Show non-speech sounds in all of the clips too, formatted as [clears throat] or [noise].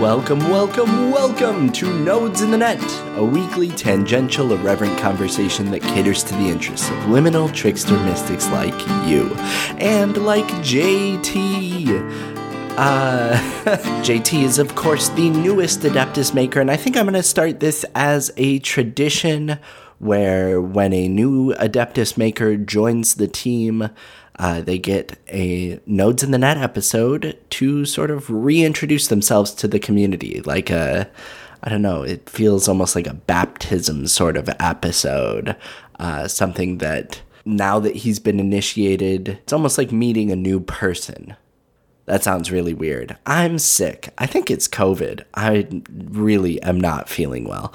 Welcome, welcome, welcome to Nodes in the Net, a weekly tangential, irreverent conversation that caters to the interests of liminal trickster mystics like you. And like JT. Uh, [laughs] JT is, of course, the newest Adeptus maker, and I think I'm going to start this as a tradition where when a new Adeptus maker joins the team, uh, they get a Nodes in the Net episode to sort of reintroduce themselves to the community. Like a, I don't know, it feels almost like a baptism sort of episode. Uh, something that now that he's been initiated, it's almost like meeting a new person. That sounds really weird. I'm sick. I think it's COVID. I really am not feeling well.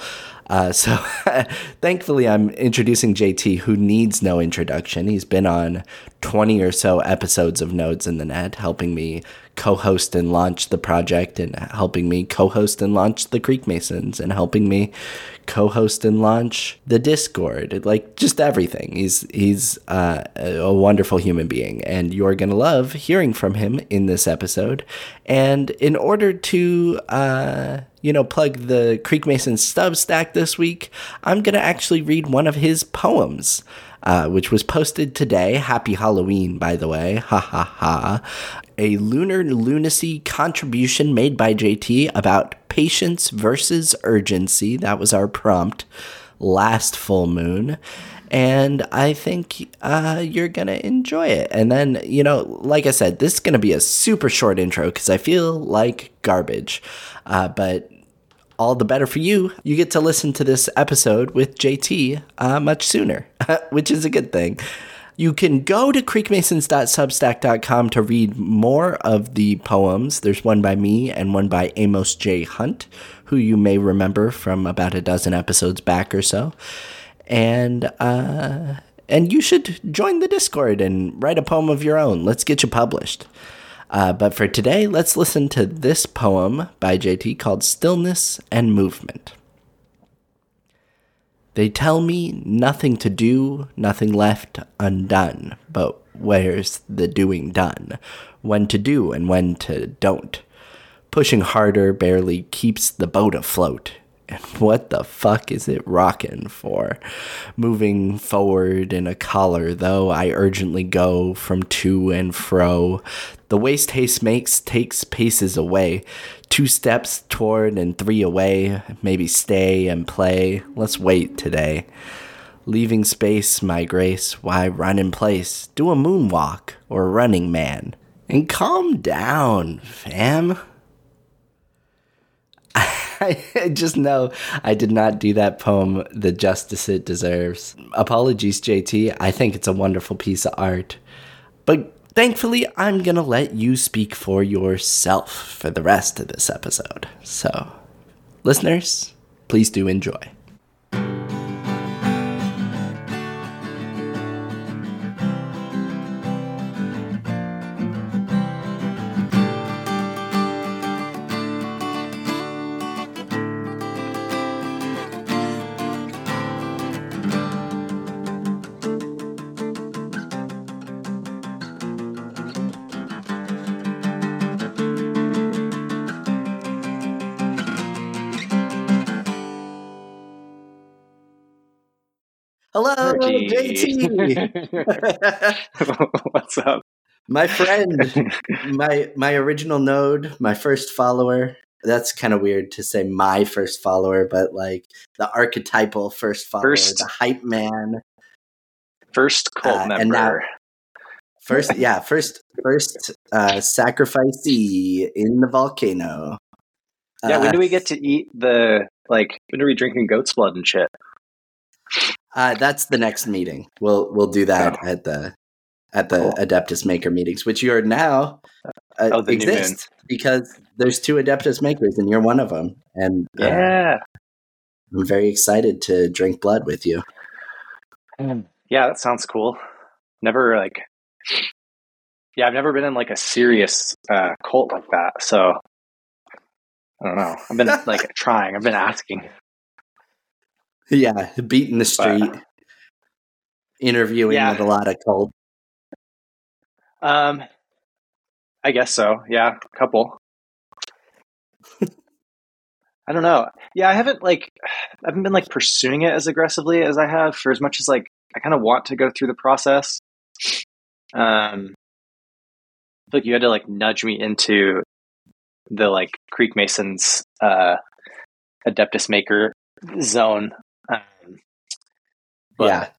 Uh, so [laughs] thankfully, I'm introducing JT, who needs no introduction. He's been on 20 or so episodes of Nodes in the Net, helping me co host and launch the project, and helping me co host and launch the Creek Masons, and helping me co host and launch the Discord. Like, just everything. He's, he's uh, a wonderful human being, and you're to love hearing from him in this episode. And in order to, uh, you know, plug the Creek Mason Substack this week, I'm to actually read one of his poems. Uh, which was posted today. Happy Halloween, by the way. Ha ha ha. A lunar lunacy contribution made by JT about patience versus urgency. That was our prompt last full moon. And I think uh, you're to enjoy it. And then, you know, like I said, this is to be a super short intro because I feel like garbage. Uh, but all the better for you. You get to listen to this episode with JT uh, much sooner, [laughs] which is a good thing. You can go to creekmasons.substack.com to read more of the poems. There's one by me and one by Amos J. Hunt, who you may remember from about a dozen episodes back or so. And uh, and you should join the Discord and write a poem of your own. Let's get you published. Uh, but for today, let's listen to this poem by JT called Stillness and Movement. They tell me nothing to do, nothing left undone, but where's the doing done? When to do and when to don't. Pushing harder barely keeps the boat afloat. And what the fuck is it rocking for? Moving forward in a collar, though I urgently go from to and fro. The waste haste makes takes paces away. Two steps toward and three away. Maybe stay and play. Let's wait today. Leaving space, my grace, why run in place? Do a moonwalk or a running man. And calm down, fam. [laughs] I just know I did not do that poem the justice it deserves. Apologies, JT. I think it's a wonderful piece of art. But thankfully, I'm going to let you speak for yourself for the rest of this episode. So, listeners, please do enjoy. JT. [laughs] [laughs] What's up? My friend, my my original node, my first follower. That's kind of weird to say my first follower, but like the archetypal first follower, First- the hype man. First cult Uh, and member. now- First, [laughs] yeah, first first uh sacrificee in the volcano. yeah, when Uh, do we get to eat the like? When are we drinking goat's blood and shit? Uh, that's the next meeting. We'll we'll do that Oh. at the at the Cool. Adeptus Maker meetings, which you are now uh, Oh, the new moon. exist because there's two Adeptus Makers and you're one of them. And uh, Yeah, I'm very excited to drink blood with you. yeah, that sounds cool. Never like, yeah, I've never been in like a serious uh, cult like that. So I don't know. I've been like [laughs] trying. I've been asking. Yeah, beating the street, interviewing Yeah. with a lot of cold. Um, I guess so. Yeah, a couple. [laughs] I don't know. Yeah, I haven't like I haven't been like pursuing it as aggressively as I have for as much as like I kind of want to go through the process. Um, I like you had to like nudge me into the like Creek Masons uh, Adeptus Maker zone. But yeah.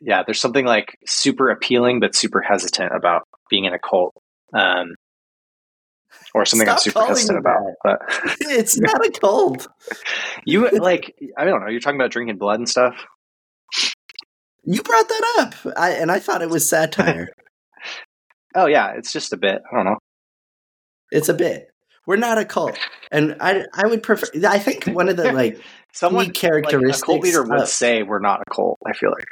yeah, there's something like super appealing but super hesitant about being in a cult. Um, or something I'm super hesitant it about. But it's [laughs] not a cult. you [laughs] like I don't know, you're talking about drinking blood and stuff. You brought that up, I, and I thought it was satire. [laughs] Oh yeah, it's just a bit. I don't know. it's a bit. We're not a cult, and I I would prefer. I think one of the like Someone key characteristics. like, a cult leader would say we're not a cult. I feel like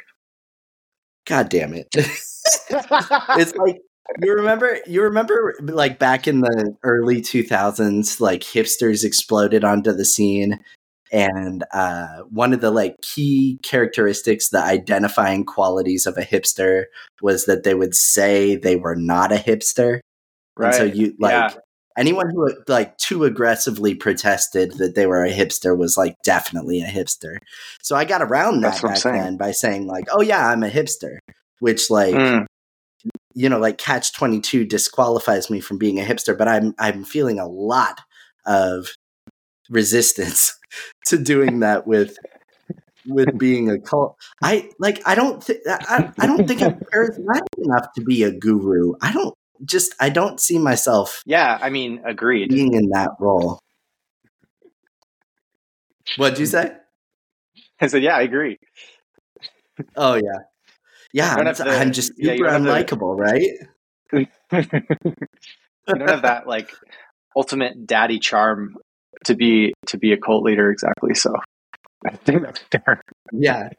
God damn it! [laughs] it's like you remember you remember like back in the early 2000s like hipsters exploded onto the scene and uh, one of the like key characteristics the identifying qualities of a hipster was that they would say they were not a hipster right. and so you like Yeah. Anyone who like too aggressively protested that they were a hipster was like definitely a hipster. So i got around that That's what I'm back then by saying like oh yeah i'm a hipster which like Mm, you know like catch 22 disqualifies me from being a hipster but i'm i'm feeling a lot of resistance [laughs] to doing that with with being a cult. I like i don't think I, I don't think i'm [laughs] charismatic enough to be a guru. I don't just i don't see myself yeah, I mean, agreed. being in that role what'd you say [laughs] I said, yeah, I agree. oh yeah yeah You i'm, have to- I'm just super don't have to- unlikable right [laughs] you don't have that like ultimate daddy charm to be to be a cult leader exactly. So [laughs] I think that's fair. Yeah.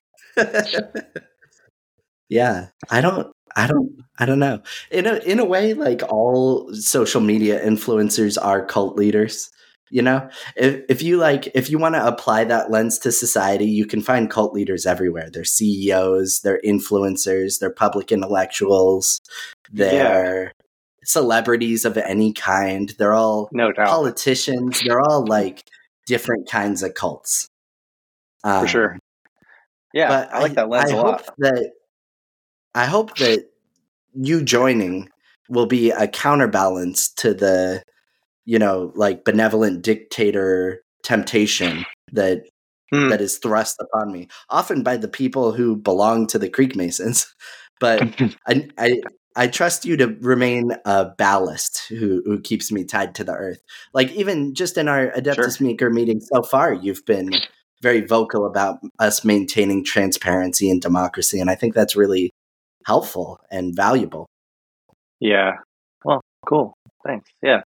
Yeah. I don't I don't I don't know. In a in a way like all social media influencers are cult leaders. You know? If if you like if you want to apply that lens to society, you can find cult leaders everywhere. They're CEOs, they're influencers, they're public intellectuals, they're celebrities of any kind. They're all No doubt. politicians. They're all like different kinds of cults. For Um, sure. Yeah, but I like that lens I a hope lot. That I hope that you joining will be a counterbalance to the, you know, like benevolent dictator temptation that Hmm. that is thrust upon me, often by the people who belong to the Creek Masons. [laughs] But [laughs] I, I I trust you to remain a ballast who who keeps me tied to the earth. Like even just in our Adeptus Maker meeting so far, you've been very vocal about us maintaining transparency and democracy, and I think that's really helpful and valuable. Yeah. Well, cool. Thanks. Yeah.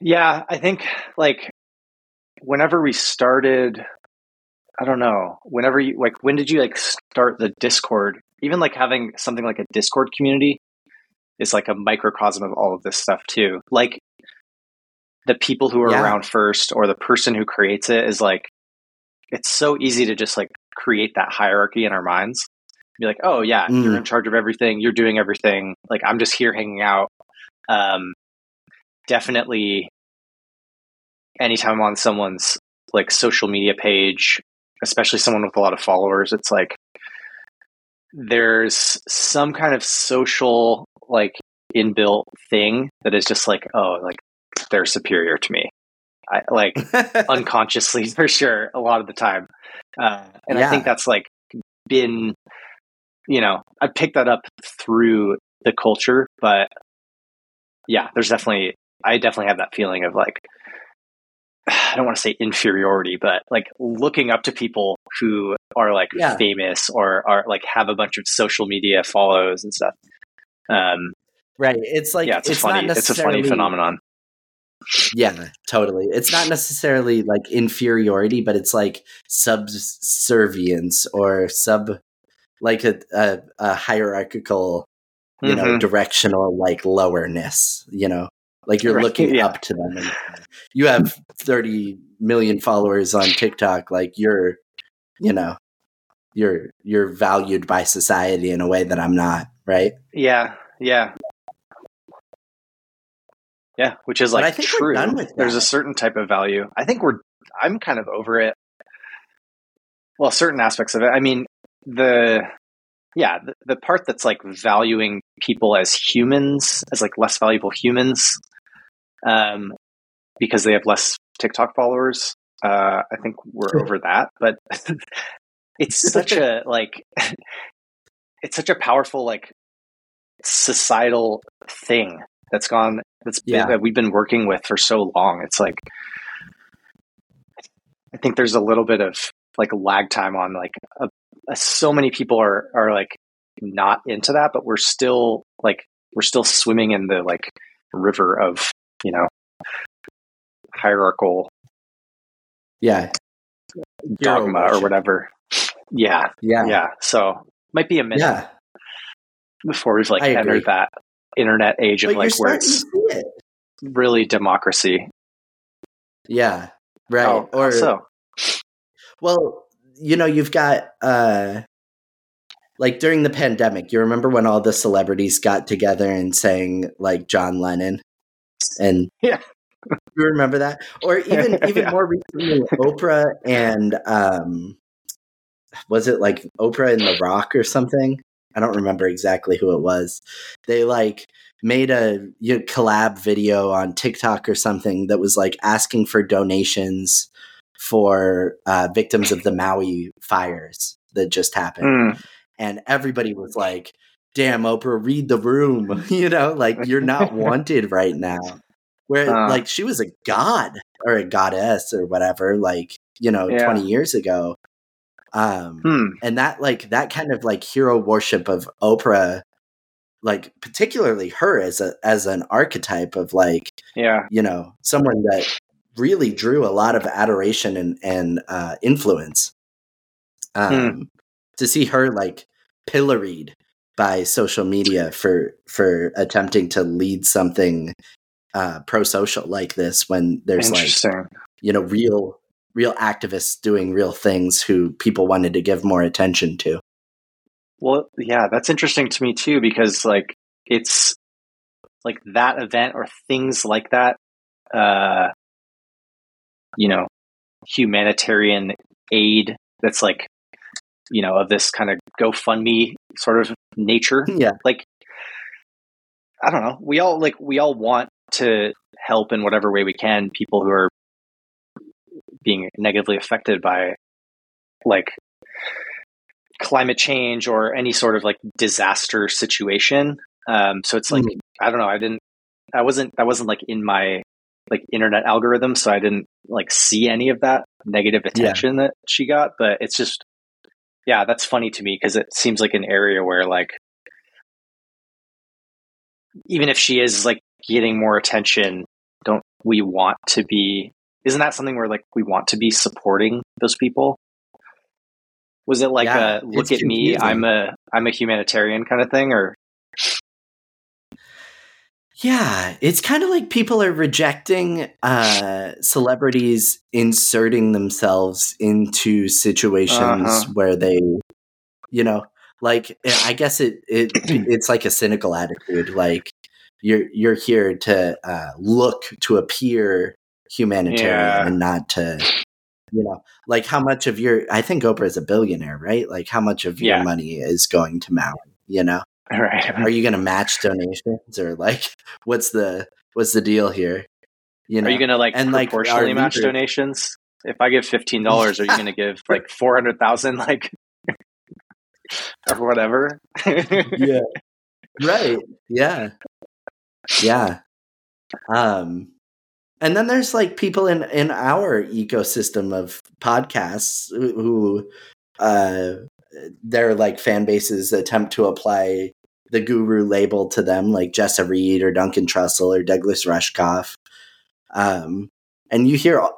Yeah, I think like whenever we started I don't know, whenever you like when did you like start the Discord? Even like having something like a Discord community is like a microcosm of all of this stuff too. Like the people who are Yeah. around first or the person who creates it is like it's so easy to just like create that hierarchy in our minds. Be like, "Oh yeah, Mm. you're in charge of everything. You're doing everything. Like I'm just here hanging out." Um definitely anytime I'm on someone's like social media page, especially someone with a lot of followers, it's like there's some kind of social like inbuilt thing that is just like, oh, like they're superior to me. I like [laughs] unconsciously [laughs] for sure a lot of the time. Uh, and I think that's like been, you know, I picked that up through the culture, but yeah, there's definitely, I definitely have that feeling of like, [sighs] I don't want to say inferiority, but like looking up to people who are like Yeah. famous or are like have a bunch of social media follows and stuff. Um, right. It's like yeah, it's, a funny, not it's a funny phenomenon. Yeah, totally. It's not necessarily like inferiority, but it's like subservience or sub, like a a, a hierarchical, you know, Mhm. directional like lowerness. You know, like you're Right, looking yeah. up to them. And you have thirty million followers on TikTok. Like you're, you know, you're you're valued by society in a way that I'm not. Right? Yeah, yeah. Yeah, which is like true. done with There's a certain type of value. I think we're. I'm kind of over it. Well, certain aspects of it. I mean, the yeah, the, the part that's like valuing people as humans, as like less valuable humans, um, because they have less TikTok followers. Uh, I think we're over that. But [laughs] it's such a like, [laughs] it's such a powerful like societal thing that's gone that's been, Yeah. that we've been working with for so long. It's like I think there's a little bit of like lag time on like a, a, so many people are are like not into that, but we're still like we're still swimming in the like river of you know hierarchical Yeah. dogma or whatever. Yeah, Yeah. yeah. So might be a minute Yeah. before we've like I agree. entered that internet age of But like where it's it. really democracy. Yeah. Right. Oh, or so well, you know, you've got uh like during the pandemic, you remember when all the celebrities got together and sang like John Lennon and [laughs] Yeah. You remember that? Or even [laughs] even Yeah. more recently Oprah and um was it like Oprah and The Rock or something? I don't remember exactly who it was. They like made a you know, collab video on TikTok or something that was like asking for donations for uh, victims of the Maui fires that just happened Mm, and everybody was like damn oprah read the room [laughs] you know like you're not [laughs] wanted right now where Uh. like she was a god or a goddess or whatever like you know Yeah. 20 years ago um hmm. and that like that kind of like hero worship of oprah like particularly her as a as an archetype of like Yeah. you know someone that really drew a lot of adoration and and uh, influence. Um, To see her like pilloried by social media for for attempting to lead something uh, pro social like this, when there's like you know real real activists doing real things who people wanted to give more attention to. Well, yeah, that's interesting to me too because like it's like that event or things like that uh you know, humanitarian aid that's like you know, of this kind of GoFundMe sort of nature. [laughs] Yeah, Like I don't know. We all like we all want to help in whatever way we can people who are being negatively affected by like climate change or any sort of like disaster situation. Um, so it's like I don't know. I didn't. I wasn't. I wasn't like in my like internet algorithm, so I didn't like see any of that negative attention that she got. But it's just, yeah, that's funny to me because it seems like an area where like even if she is like getting more attention, don't we want to be? Isn't that something where like we want to be supporting those people? Was it like Yeah, a look at me. I'm a I'm a humanitarian kind of thing, or Yeah, it's kind of like people are rejecting uh, celebrities inserting themselves into situations Uh-huh. where they, you know, like eh, I guess it it [clears throat] it's like a cynical attitude. Like you're you're here to uh, look to appear humanitarian Yeah. and not to, you know, like how much of your I think Oprah is a billionaire, right? Like how much of Yeah. your money is going to Maui? You know all [laughs] right, are you going to match donations or like [laughs] what's the what's the deal here? You know are you gonna like and, like, proportionally our match leader- donations? If I give fifteen dollars, are you gonna give [laughs] like four hundred thousand, like or whatever? yeah. Right. Yeah. Yeah. Um and then there's like people in in our ecosystem of podcasts who, who uh their like fan bases attempt to apply the guru label to them like jessa reed or duncan trussell or douglas rushkoff. Um and you hear uh,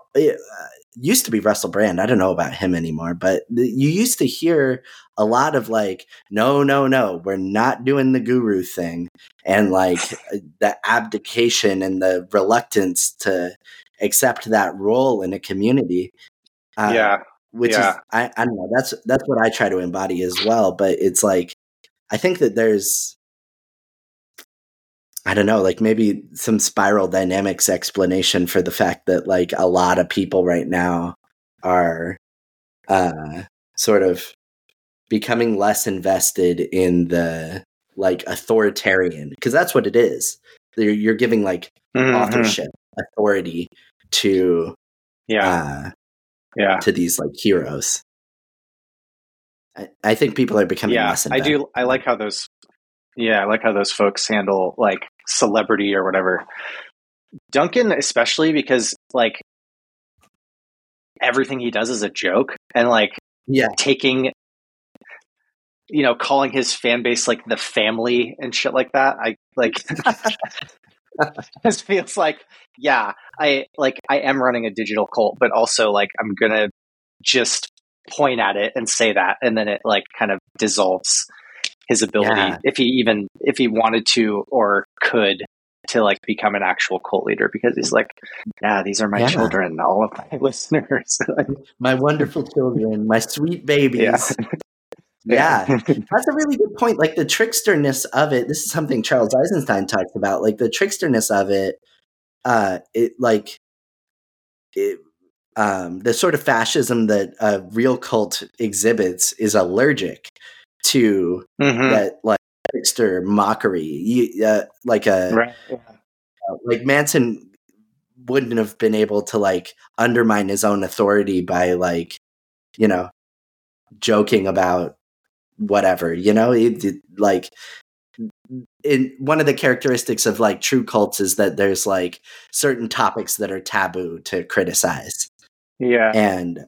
used to be russell brand. I don't know about him anymore but you used to hear a lot of like no no no we're not doing the guru thing. And like [laughs] the abdication and the reluctance to accept that role in a community. Uh, yeah, which Yeah. is I, I don't know that's that's what i try to embody as well but it's like i think that there's I don't know, like maybe some spiral dynamics explanation for the fact that like a lot of people right now are uh sort of becoming less invested in the like authoritarian because that's what it is. You're, you're giving like mm-hmm. authorship authority to yeah uh, yeah to these like heroes. I, I think people are becoming yeah, less. I do. I like how those. Yeah, I like how those folks handle like celebrity or whatever. Duncan, especially because like everything he does is a joke, and like yeah, taking you know, calling his fan base like the family and shit like that. I like [laughs] [laughs] [laughs] this feels like, yeah, I like I am running a digital cult, but also like I'm gonna just point at it and say that, and then it like kind of dissolves his ability yeah. if he even if he wanted to or could to like become an actual cult leader because he's like, yeah, these are my yeah. children, all of my [laughs] listeners, my wonderful children, my sweet babies. Yeah. [laughs] Yeah, [laughs] that's a really good point. Like the tricksterness of it. This is something Charles Eisenstein talked about. Like the tricksterness of it. Uh, it like it, um, the sort of fascism that a real cult exhibits is allergic to mm-hmm. that like trickster mockery. You, uh, like a right. uh, like Manson wouldn't have been able to like undermine his own authority by like you know joking about whatever you know? It, it, like in one of the characteristics of like true cults is that there's like certain topics that are taboo to criticize. Yeah. And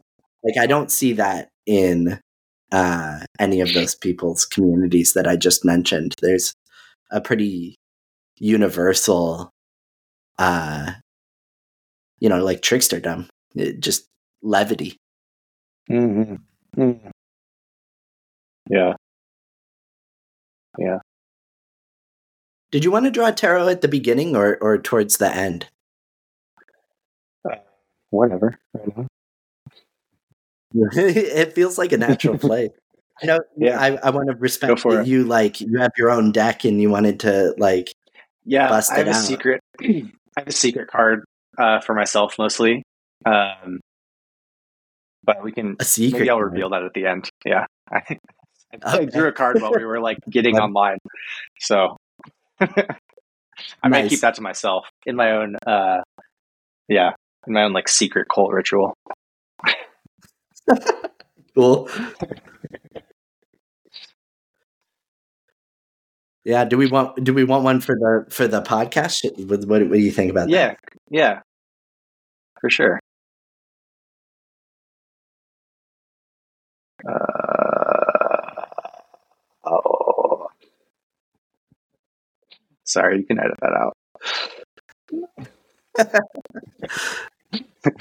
like i don't see that in uh any of those people's communities that i just mentioned. There's a pretty universal uh you know like tricksterdom it, just levity. Mm-hmm. Mm-hmm. Yeah. Yeah. Did you want to draw tarot at the beginning or, or towards the end? Uh, whatever. [laughs] it feels like a natural [laughs] play. You know, yeah. I, I want to respect that you like you have your own deck and you wanted to like yeah. Bust I have a out. secret. [clears throat] I have a secret card uh, for myself mostly, um, but we can. A secret. Maybe I'll reveal that at the end. Yeah, [laughs] I, I drew a card while we were like [laughs] getting online. So [laughs] I nice. might keep that to myself in my own uh yeah, in my own like secret cult ritual. [laughs] cool. Yeah, do we want do we want one for the for the podcast? What, what, what do you think about yeah, that? Yeah, yeah, for sure. Uh, Sorry, you can edit that out. [laughs]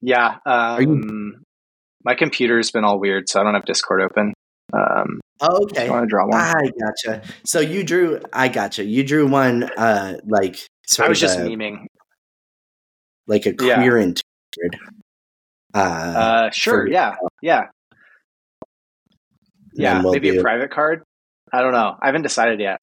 yeah. Um, my computer's been all weird, so I don't have Discord open. Um, oh, okay. want to draw one? I gotcha. So you drew. I gotcha. You drew one. Uh, like I was just a, memeing, like a queer yeah. Uh, uh, sure. For, yeah. Yeah. Yeah, we'll maybe a private card. I don't know. I haven't decided yet.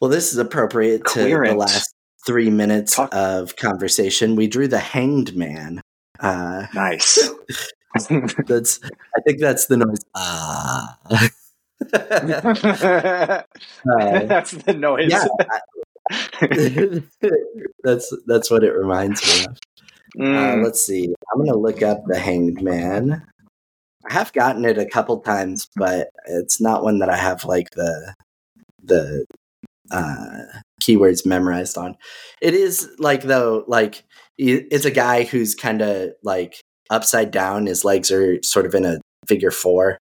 Well, this is appropriate to the last three minutes Talk. of conversation. We drew the Hanged Man. Uh, nice. [laughs] [laughs] that's. I think that's the noise. Ah. [laughs] uh, that's the noise. Yeah, that's that's what it reminds me of. Uh, mm. Uh, let's see. I'm gonna look up the Hanged Man. I have gotten it a couple times, but it's not one that I have like the the uh, keywords memorized on. It is like though, like it's a guy who's kind of like upside down. His legs are sort of in a figure four,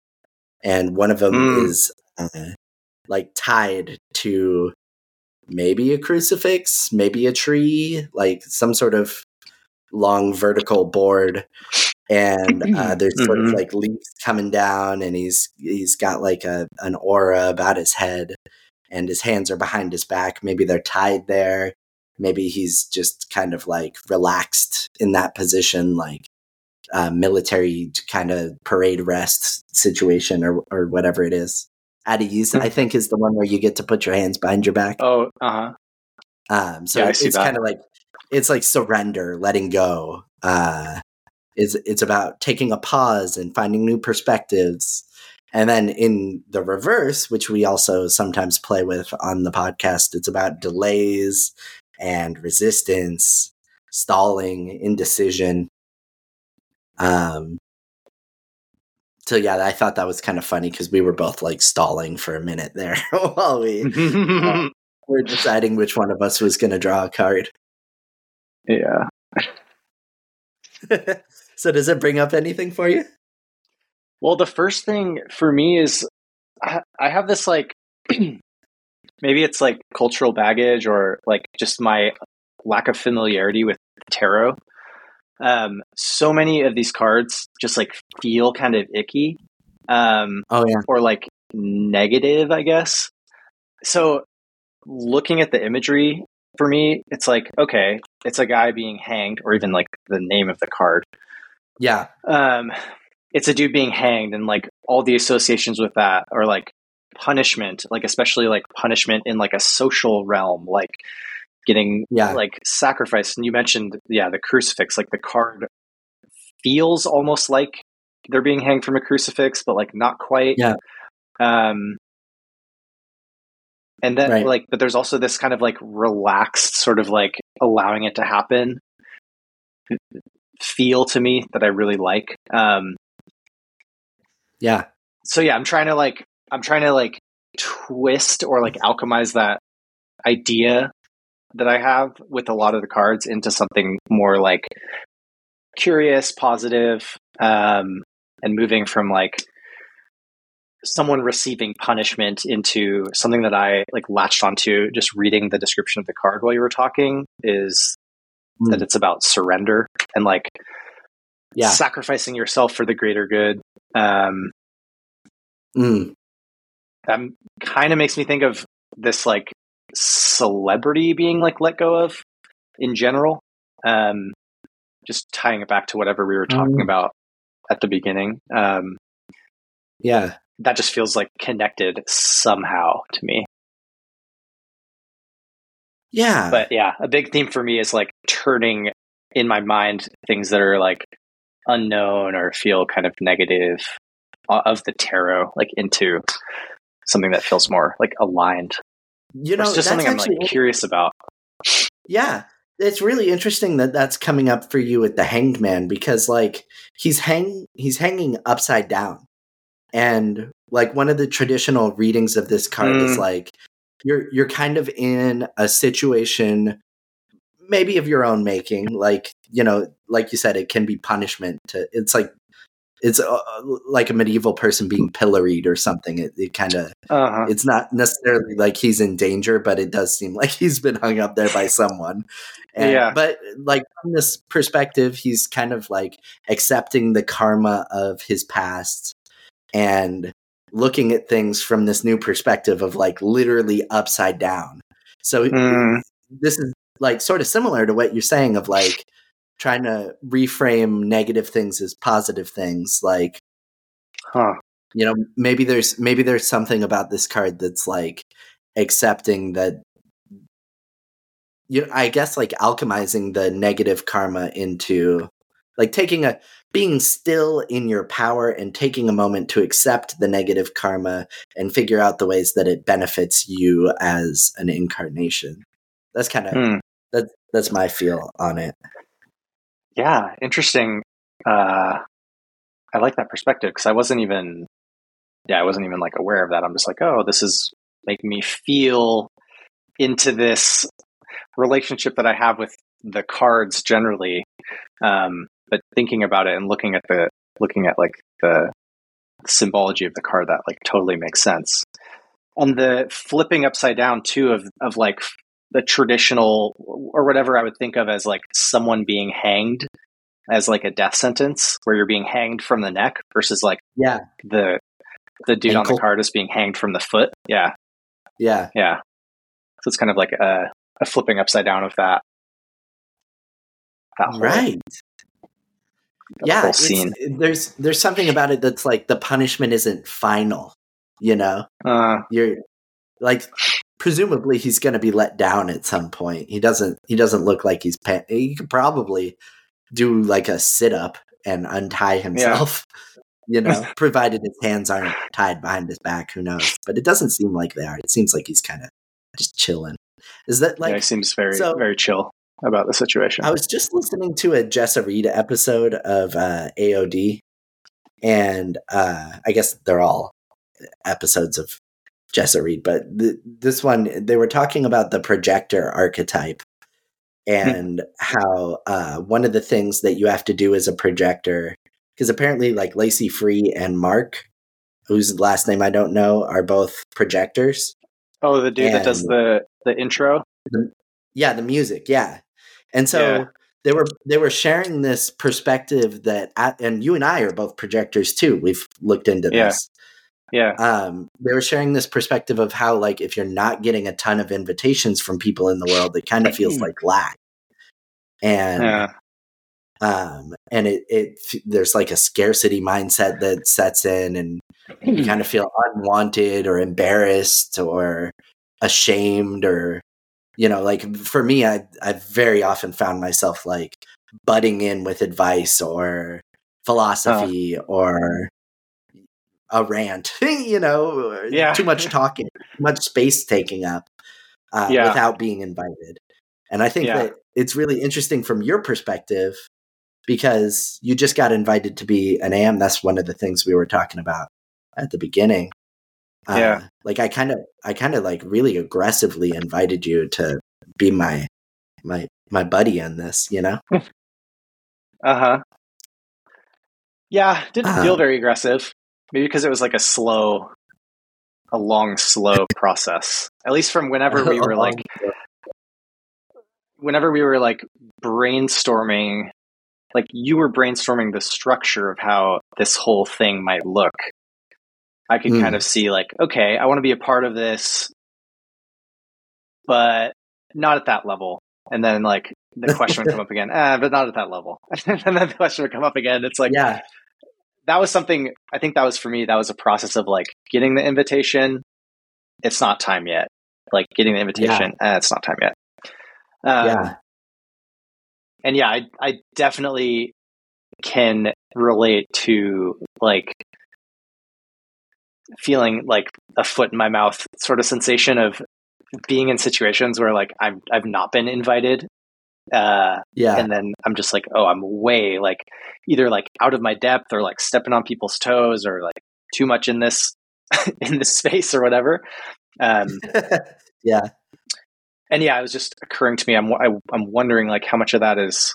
and one of them mm. is uh, like tied to maybe a crucifix, maybe a tree, like some sort of long vertical board and uh, there's sort mm-hmm. of like leaves coming down and he's he's got like a an aura about his head and his hands are behind his back maybe they're tied there maybe he's just kind of like relaxed in that position like uh, military kind of parade rest situation or or whatever it is at ease. I think is the one where you get to put your hands behind your back. Oh, uh huh. Um, so yeah, it's kind of like it's like surrender, letting go. Uh, it's it's about taking a pause and finding new perspectives. And then in the reverse, which we also sometimes play with on the podcast, it's about delays and resistance, stalling, indecision. Um, so yeah, I thought that was kind of funny because we were both like stalling for a minute there [laughs] while we uh, [laughs] were deciding which one of us was going to draw a card. Yeah. [laughs] so does it bring up anything for you? Well, the first thing for me is I have this like [clears throat] maybe it's like cultural baggage or like just my lack of familiarity with tarot. Um, so many of these cards just like feel kind of icky. Um, oh yeah, or like negative, I guess. So looking at the imagery for me, it's like okay, it's a guy being hanged, or even like the name of the card. Yeah. Um, it's a dude being hanged, and like all the associations with that are like punishment, like especially like punishment in like a social realm, like getting yeah. like sacrificed. And you mentioned, yeah, the crucifix, like the card feels almost like they're being hanged from a crucifix, but like not quite. Yeah. Um, and then right. like, but there's also this kind of like relaxed sort of like allowing it to happen feel to me that I really like. Um, yeah. So yeah, I'm trying to like I'm trying to like twist or like alchemize that idea that I have with a lot of the cards into something more like curious, positive, um, and moving from like someone receiving punishment into something that I like latched onto just reading the description of the card while you were talking is mm. that it's about surrender and like yeah. sacrificing yourself for the greater good. Um, mm that kind of makes me think of this like celebrity being like let go of in general. Um, just tying it back to whatever we were talking um, about at the beginning. Um, yeah, that just feels like connected somehow to me. Yeah. But yeah, a big theme for me is like turning in my mind things that are like unknown or feel kind of negative of the tarot like into something that feels more like aligned. You know, it's just something I'm like curious about. Yeah, it's really interesting that that's coming up for you with the Hanged Man because like he's hang he's hanging upside down, and like one of the traditional readings of this card mm. is like you're you're kind of in a situation maybe of your own making like you know like you said it can be punishment to it's like it's uh, like a medieval person being pilloried or something. It, it kind of uh-huh. it's not necessarily like he's in danger, but it does seem [laughs] like he's been hung up there by someone. And, yeah. But like from this perspective, he's kind of like accepting the karma of his past and looking at things from this new perspective of like literally upside down. So mm. this is like sort of similar to what you're saying of like trying to reframe negative things as positive things like huh you know maybe there's maybe there's something about this card that's like accepting that you know, I guess like alchemizing the negative karma into like taking a being still in your power and taking a moment to accept the negative karma and figure out the ways that it benefits you as an incarnation. That's kind of hmm. that that's my feel on it. Yeah, interesting. Uh, I like that perspective because I wasn't even, yeah, I wasn't even like aware of that. I'm just like, oh, this is making me feel into this relationship that I have with the cards generally. Um, but thinking about it and looking at the looking at like the symbology of the card, that like totally makes sense. And the flipping upside down too of of like the traditional or whatever I would think of as like someone being hanged as like a death sentence where you're being hanged from the neck versus like yeah the the dude Ankle. on the card is being hanged from the foot. Yeah. Yeah. Yeah. So it's kind of like a, a flipping upside down of that. that right. Yeah. scene. There's there's something about it that's like the punishment isn't final. You know, Uh, you're like presumably he's going to be let down at some point. He doesn't. He doesn't look like he's. Pa- he could probably do like a sit up and untie himself. [laughs] You know, [laughs] provided his hands aren't tied behind his back. Who knows? But it doesn't seem like they are. It seems like he's kind of just chilling. Is that like? yeah, he seems very so- very chill about the situation. I was just listening to a Jessa Reed episode of uh, AOD, and uh, I guess they're all episodes of Jessa Reed, but th- this one they were talking about the projector archetype and how uh, one of the things that you have to do as a projector, because apparently, like Lacey Free and Mark, whose last name I don't know, are both projectors. oh, the dude that does the the intro. Yeah, the music, yeah. And so Yeah. they were they were sharing this perspective that I, and you and I are both projectors too. We've looked into Yeah. this. Yeah, Um they were sharing this perspective of how like if you're not getting a ton of invitations from people in the world, it kind of feels like lack. And yeah, um and it it there's like a scarcity mindset that sets in and you [clears throat] kind of feel unwanted or embarrassed or ashamed or you know like for me i i've very often found myself like butting in with advice or philosophy or a rant [laughs] you know Yeah. too much [laughs] talking too much space taking up uh, Yeah. without being invited and i think Yeah. that it's really interesting from your perspective because you just got invited to be an am that's one of the things we were talking about at the beginning uh, Yeah. like i kind of i kind of like really aggressively invited you to be my my my buddy in this you know [laughs] uh huh. Yeah, didn't Uh, feel very aggressive. Maybe because it was like a slow, a long, slow process. At least from [laughs] whenever we were like, whenever we were like brainstorming, like you were brainstorming the structure of how this whole thing might look. I could Mm. kind of see like, okay, I want to be a part of this, but not at that level. And then like the question would come up again, eh, but not at that level. [laughs] and then the question would come up again. It's like yeah that was something I think that was for me, that was a process of like getting the invitation. It's not time yet. Like getting the invitation, eh, it's not time yet. Um, yeah and yeah, I I definitely can relate to like feeling like a foot in my mouth sort of sensation of being in situations where like I'm I've not been invited. Uh yeah and then I'm just like, oh, I'm way like either like out of my depth or like stepping on people's toes or like too much in this [laughs] in this space or whatever. Um [laughs] yeah and yeah, it was just occurring to me. I'm I, I'm wondering like how much of that is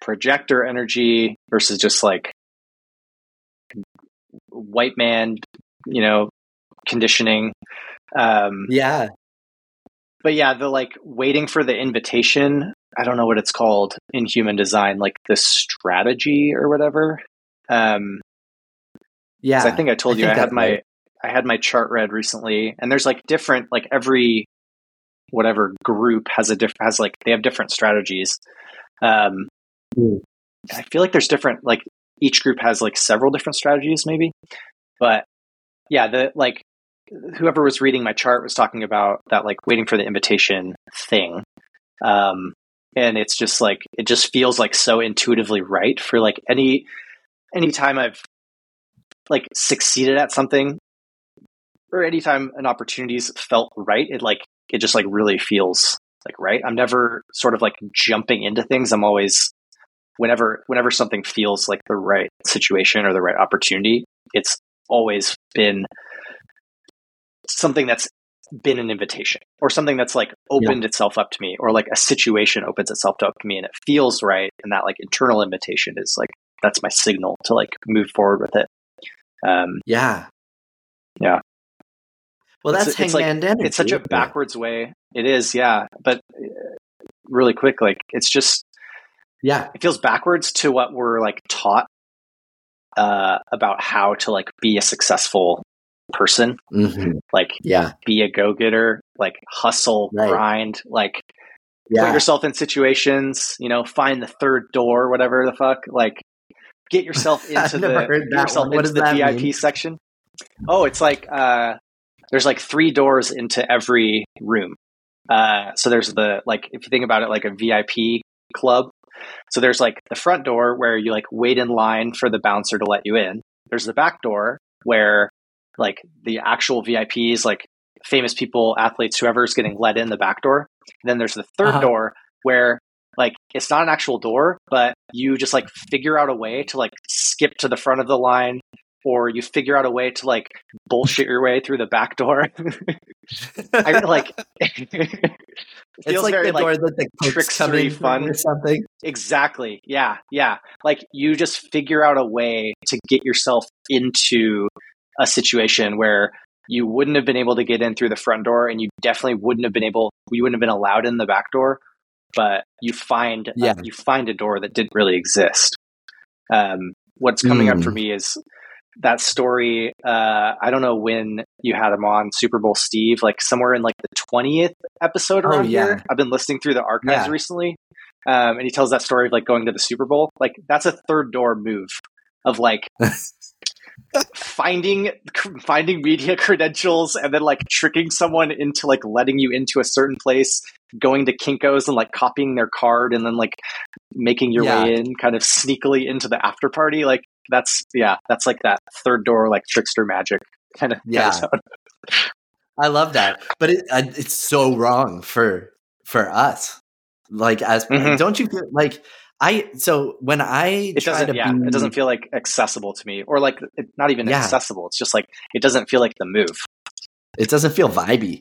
projector energy versus just like white man, you know, conditioning. Um, yeah but yeah, the like waiting for the invitation. I don't know what it's called in human design, like the strategy or whatever. Um, yeah I think I told I you I, had my right. I had my chart read recently, and there's like different like every whatever group has a different has like they have different strategies. Um, Mm. I feel like there's different like each group has like several different strategies maybe, but yeah, the like whoever was reading my chart was talking about that like waiting for the invitation thing. Um, and it's just like it just feels like so intuitively right for like any anytime I've like succeeded at something or anytime an opportunity's felt right, it like it just like really feels like right. I'm never sort of like jumping into things. I'm always whenever whenever something feels like the right situation or the right opportunity, it's always been something that's been an invitation or something that's like opened itself up to me or like a situation opens itself up to me and it feels right and that like internal invitation is like that's my signal to like move forward with it. Um yeah. Yeah. well It's- that's it's like- energy it's such a it? backwards way. It is yeah. But uh, really quick like it's just yeah. it feels backwards to what we're like taught uh about how to like be a successful person hmm like yeah be a go-getter like hustle Right. grind like put yourself in situations you know find the third door whatever the fuck like get yourself [laughs] into the get yourself into the vip mean? section Oh, it's like uh, there's like three doors into every room. Uh, so there's the like if you think about it like a VIP club. So there's like the front door where you like wait in line for the bouncer to let you in. There's the back door where like the actual VIPs, like famous people, athletes, whoever's getting let in the back door. And then there's the 3rd uh-huh. door where like it's not an actual door, but you just like figure out a way to like skip to the front of the line or you figure out a way to like bullshit your way through the back door. [laughs] I like [laughs] [laughs] it feels like very the like trickstery fun or something. Exactly. Yeah. Yeah. Like you just figure out a way to get yourself into a situation where you wouldn't have been able to get in through the front door and you definitely wouldn't have been able you wouldn't have been allowed in the back door but you find yeah. Uh, you find a door that didn't really exist um, what's coming mm. up for hmm. me is that story uh, i don't know when you had him on super bowl steve like somewhere in like the 20th episode around oh, yeah. here i've been listening through the archives yeah. recently um, and he tells that story of like going to the super bowl like that's a third door move of like [laughs] finding finding media [laughs] credentials and then like tricking someone into like letting you into a certain place going to Kinko's and like copying their card and then like making your yeah. way in kind of sneakily into the after party like that's yeah, that's like that third door like trickster magic kind of yeah. Kind of [laughs] I love that, but it, it's so wrong for for us. Like as mm-hmm. don't you feel like I so when I it doesn't yeah be, it doesn't feel like accessible to me or like it, not even yeah. accessible. It's just like it doesn't feel like the move. It doesn't feel vibey.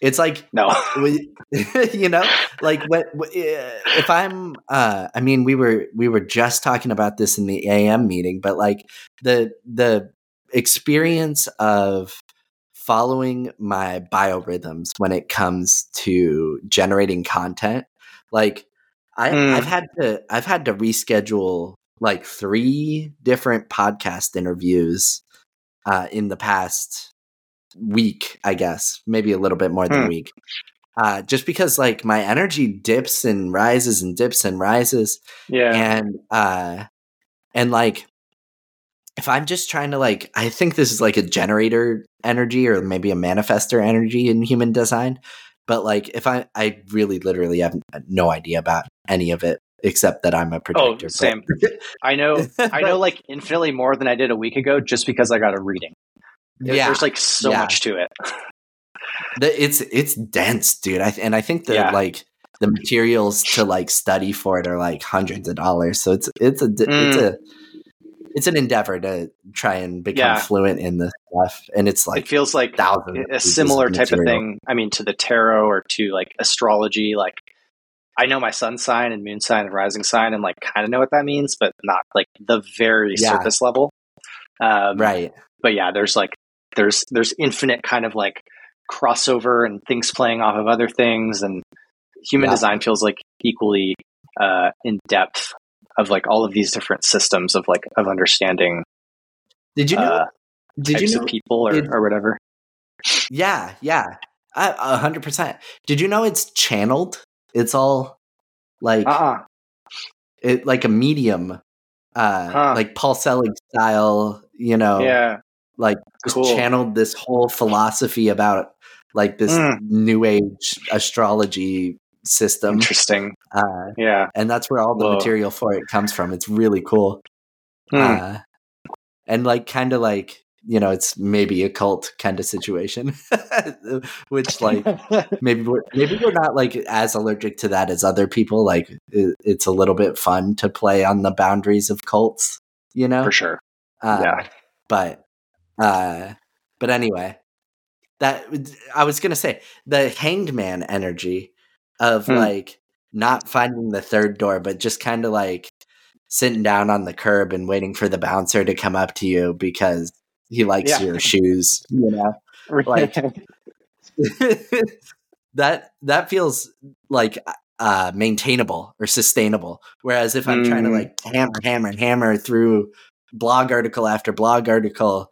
It's like no, [laughs] [laughs] you know, like what if I'm? uh I mean, we were we were just talking about this in the AM meeting, but like the the experience of following my biorhythms when it comes to generating content, like I, mm. I've had to I've had to reschedule like three different podcast interviews uh, in the past week, I guess, maybe a little bit more than hmm. week. Uh, just because like my energy dips and rises and dips and rises. Yeah. And uh and like if I'm just trying to like I think this is like a generator energy or maybe a manifester energy in human design. But like if I I really literally have no idea about any of it except that I'm a projector. Oh, same. I know [laughs] I know like infinitely more than I did a week ago just because I got a reading. Yeah, there's like so yeah. much to it. the, it's it's dense, dude. I, and I think the yeah. like the materials to like study for it are like hundreds of dollars. So it's it's a mm. it's a it's an endeavor to try and become yeah. fluent in this stuff, and it's like it feels like a similar of type of thing. I mean, to the tarot or to like astrology. Like, I know my sun sign and moon sign and rising sign, and like kind of know what that means, but not like the very yeah. surface level. Um, right. But yeah, there's like there's there's infinite kind of like crossover and things playing off of other things and human yeah. design feels like equally uh, in depth of like all of these different systems of like of understanding did you know uh, did you know people or, or whatever yeah yeah a hundred percent did you know it's channeled it's all like uh-uh. it like a medium uh huh. like paul selig style you know yeah like just cool. channeled this whole philosophy about like this mm. new age astrology system. Interesting. Uh, yeah, and that's where all the Whoa. material for it comes from. It's really cool. Mm. Uh, and like kind of like you know it's maybe a cult kind of situation [laughs] which like [laughs] maybe we're maybe we're not like as allergic to that as other people like it, it's a little bit fun to play on the boundaries of cults you know for sure uh, yeah but uh, but anyway, that I was gonna say the hanged man energy of hmm. like not finding the third door, but just kind of like sitting down on the curb and waiting for the bouncer to come up to you because he likes yeah. your shoes, you know, [laughs] like [laughs] that. That feels like uh, maintainable or sustainable. Whereas if I'm mm. trying to hmm. like hammer, hammer, hammer through blog article after blog article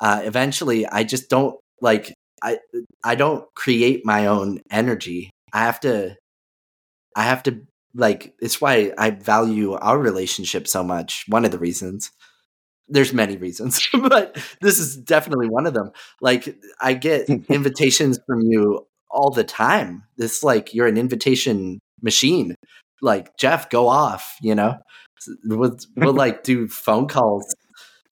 uh, eventually I just don't like I I don't create my own energy. I have to I have to like it's why I value our relationship so much. One of the reasons there's many reasons, [laughs] but this is definitely one of them. Like I get [laughs] invitations from you all the time. This like you're an invitation machine. Like Jeff, go off. You know, we'll, we'll [laughs] like do phone calls.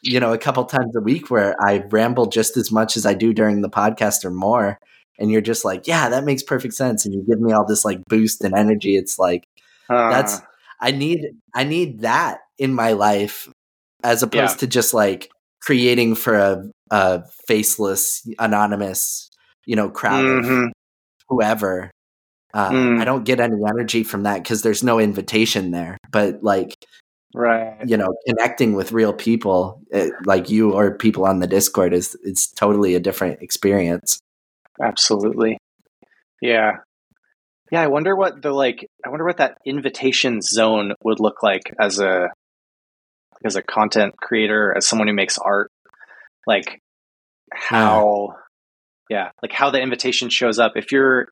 You know, a couple times a week where I ramble just as much as I do during the podcast or more. And you're just like, yeah, that makes perfect sense. And you give me all this like boost and energy. It's like, uh, that's, I need, I need that in my life as opposed yeah. to just like creating for a, a faceless, anonymous, you know, crowd mm-hmm. of whoever. Uh, mm. I don't get any energy from that because there's no invitation there. But like, right, you know, connecting with real people it, like you or people on the Discord is it's totally a different experience. Absolutely, yeah, yeah. I wonder what the like. I wonder what that invitation zone would look like as a as a content creator, as someone who makes art, like how, yeah, like how the invitation shows up. If you're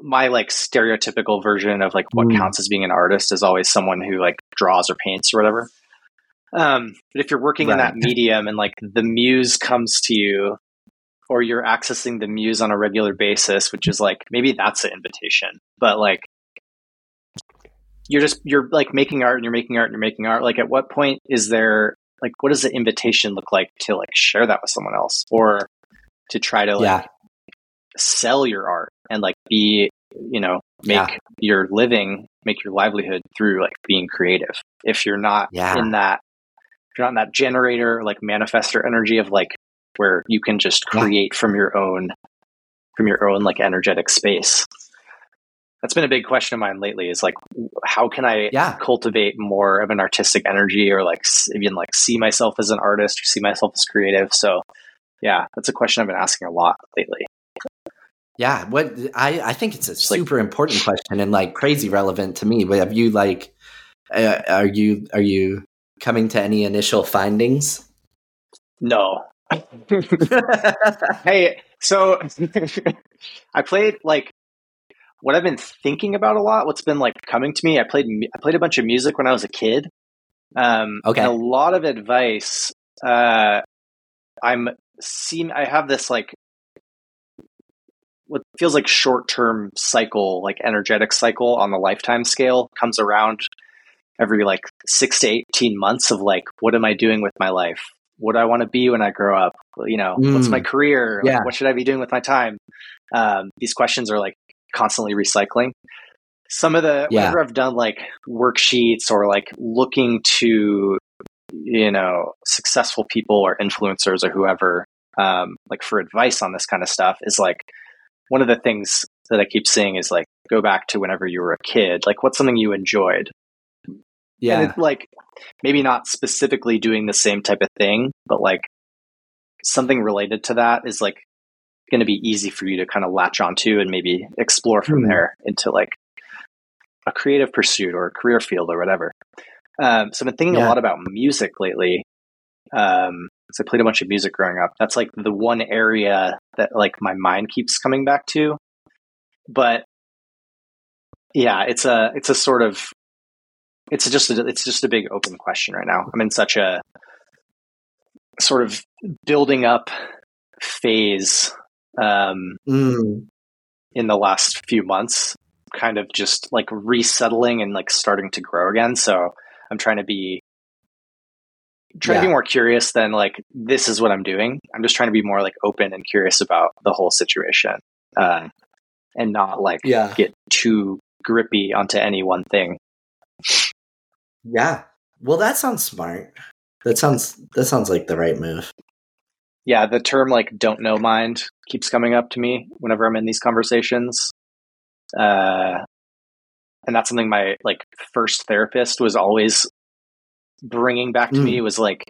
my like stereotypical version of like what mm. counts as being an artist is always someone who like draws or paints or whatever. Um, but if you're working right. in that [laughs] medium and like the muse comes to you or you're accessing the muse on a regular basis, which is like maybe that's an invitation, but like you're just you're like making art and you're making art and you're making art like at what point is there like what does the invitation look like to like share that with someone else or to try to like yeah. Sell your art and like be you know make yeah. your living make your livelihood through like being creative if you're not yeah. in that if you're not in that generator like manifester energy of like where you can just create from your own from your own like energetic space that's been a big question of mine lately is like how can i yeah. cultivate more of an artistic energy or like even like see myself as an artist or see myself as creative so yeah that's a question i've been asking a lot lately yeah what i i think it's a it's super like, important question and like crazy relevant to me but have you like uh, are you are you coming to any initial findings no [laughs] hey so [laughs] i played like what I've been thinking about a lot, what's been like coming to me, I played I played a bunch of music when I was a kid. Um, okay. And a lot of advice. Uh, I'm seem I have this like what feels like short term cycle, like energetic cycle on the lifetime scale comes around every like six to eighteen months of like what am I doing with my life? What do I want to be when I grow up? You know, mm. what's my mm. career? Yeah. Like, what should I be doing with my time? Um, these questions are like constantly recycling. Some of the yeah. whenever I've done like worksheets or like looking to you know successful people or influencers or whoever um, like for advice on this kind of stuff is like one of the things that I keep seeing is like go back to whenever you were a kid. Like what's something you enjoyed? Yeah. And like maybe not specifically doing the same type of thing, but like something related to that is like going to be easy for you to kind of latch onto and maybe explore from mm-hmm. there into like a creative pursuit or a career field or whatever. Um, so I've been thinking yeah. a lot about music lately. Um, I played a bunch of music growing up. That's like the one area that like my mind keeps coming back to. But yeah, it's a it's a sort of it's just a, it's just a big open question right now. I'm in such a sort of building up phase um, mm. in the last few months, kind of just like resettling and like starting to grow again. So I'm trying to be trying yeah. to be more curious than like this is what I'm doing. I'm just trying to be more like open and curious about the whole situation, uh, and not like yeah. get too grippy onto any one thing. Yeah. Well, that sounds smart. That sounds that sounds like the right move yeah, the term like don't know mind keeps coming up to me whenever I'm in these conversations. Uh, and that's something my like first therapist was always bringing back to mm. me was like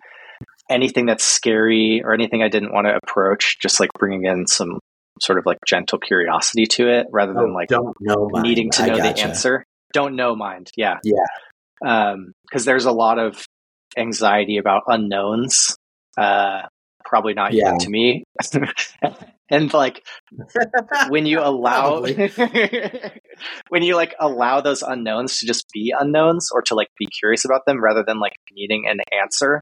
anything that's scary or anything I didn't want to approach, just like bringing in some sort of like gentle curiosity to it rather than oh, like don't know needing to know the answer. Don't know mind. Yeah. Yeah. Um, cause there's a lot of anxiety about unknowns. Uh, probably not yeah. to me. [laughs] and like when you [laughs] allow [laughs] when you like allow those unknowns to just be unknowns or to like be curious about them rather than like needing an answer,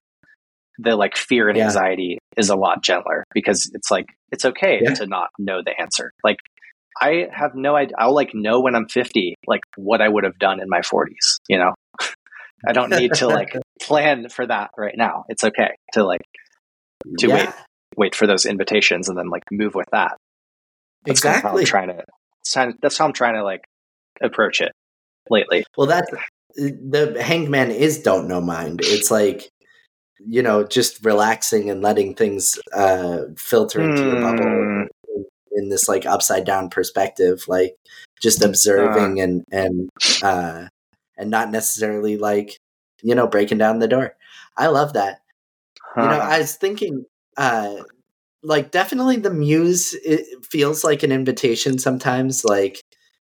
the like fear and Yeah. anxiety is a lot gentler because it's like it's okay Yeah. to not know the answer. Like I have no idea. I'll like know when I'm 50, like what I would have done in my 40s. You know, I don't need to like [laughs] plan for that right now. It's okay to like to Yeah, wait wait for those invitations and then like move with that. That's kind of I'm exactly. trying to. it's kind of- That's how I'm trying to like approach it lately. Well, that's the hangman is don't know mind. It's like you know, just relaxing and letting things uh, filter into your bubble Mm. in this like upside down perspective, like just observing and and uh, and not necessarily like you know breaking down the door. I love that. You know, I was thinking, uh, like definitely the muse it feels like an invitation sometimes. Like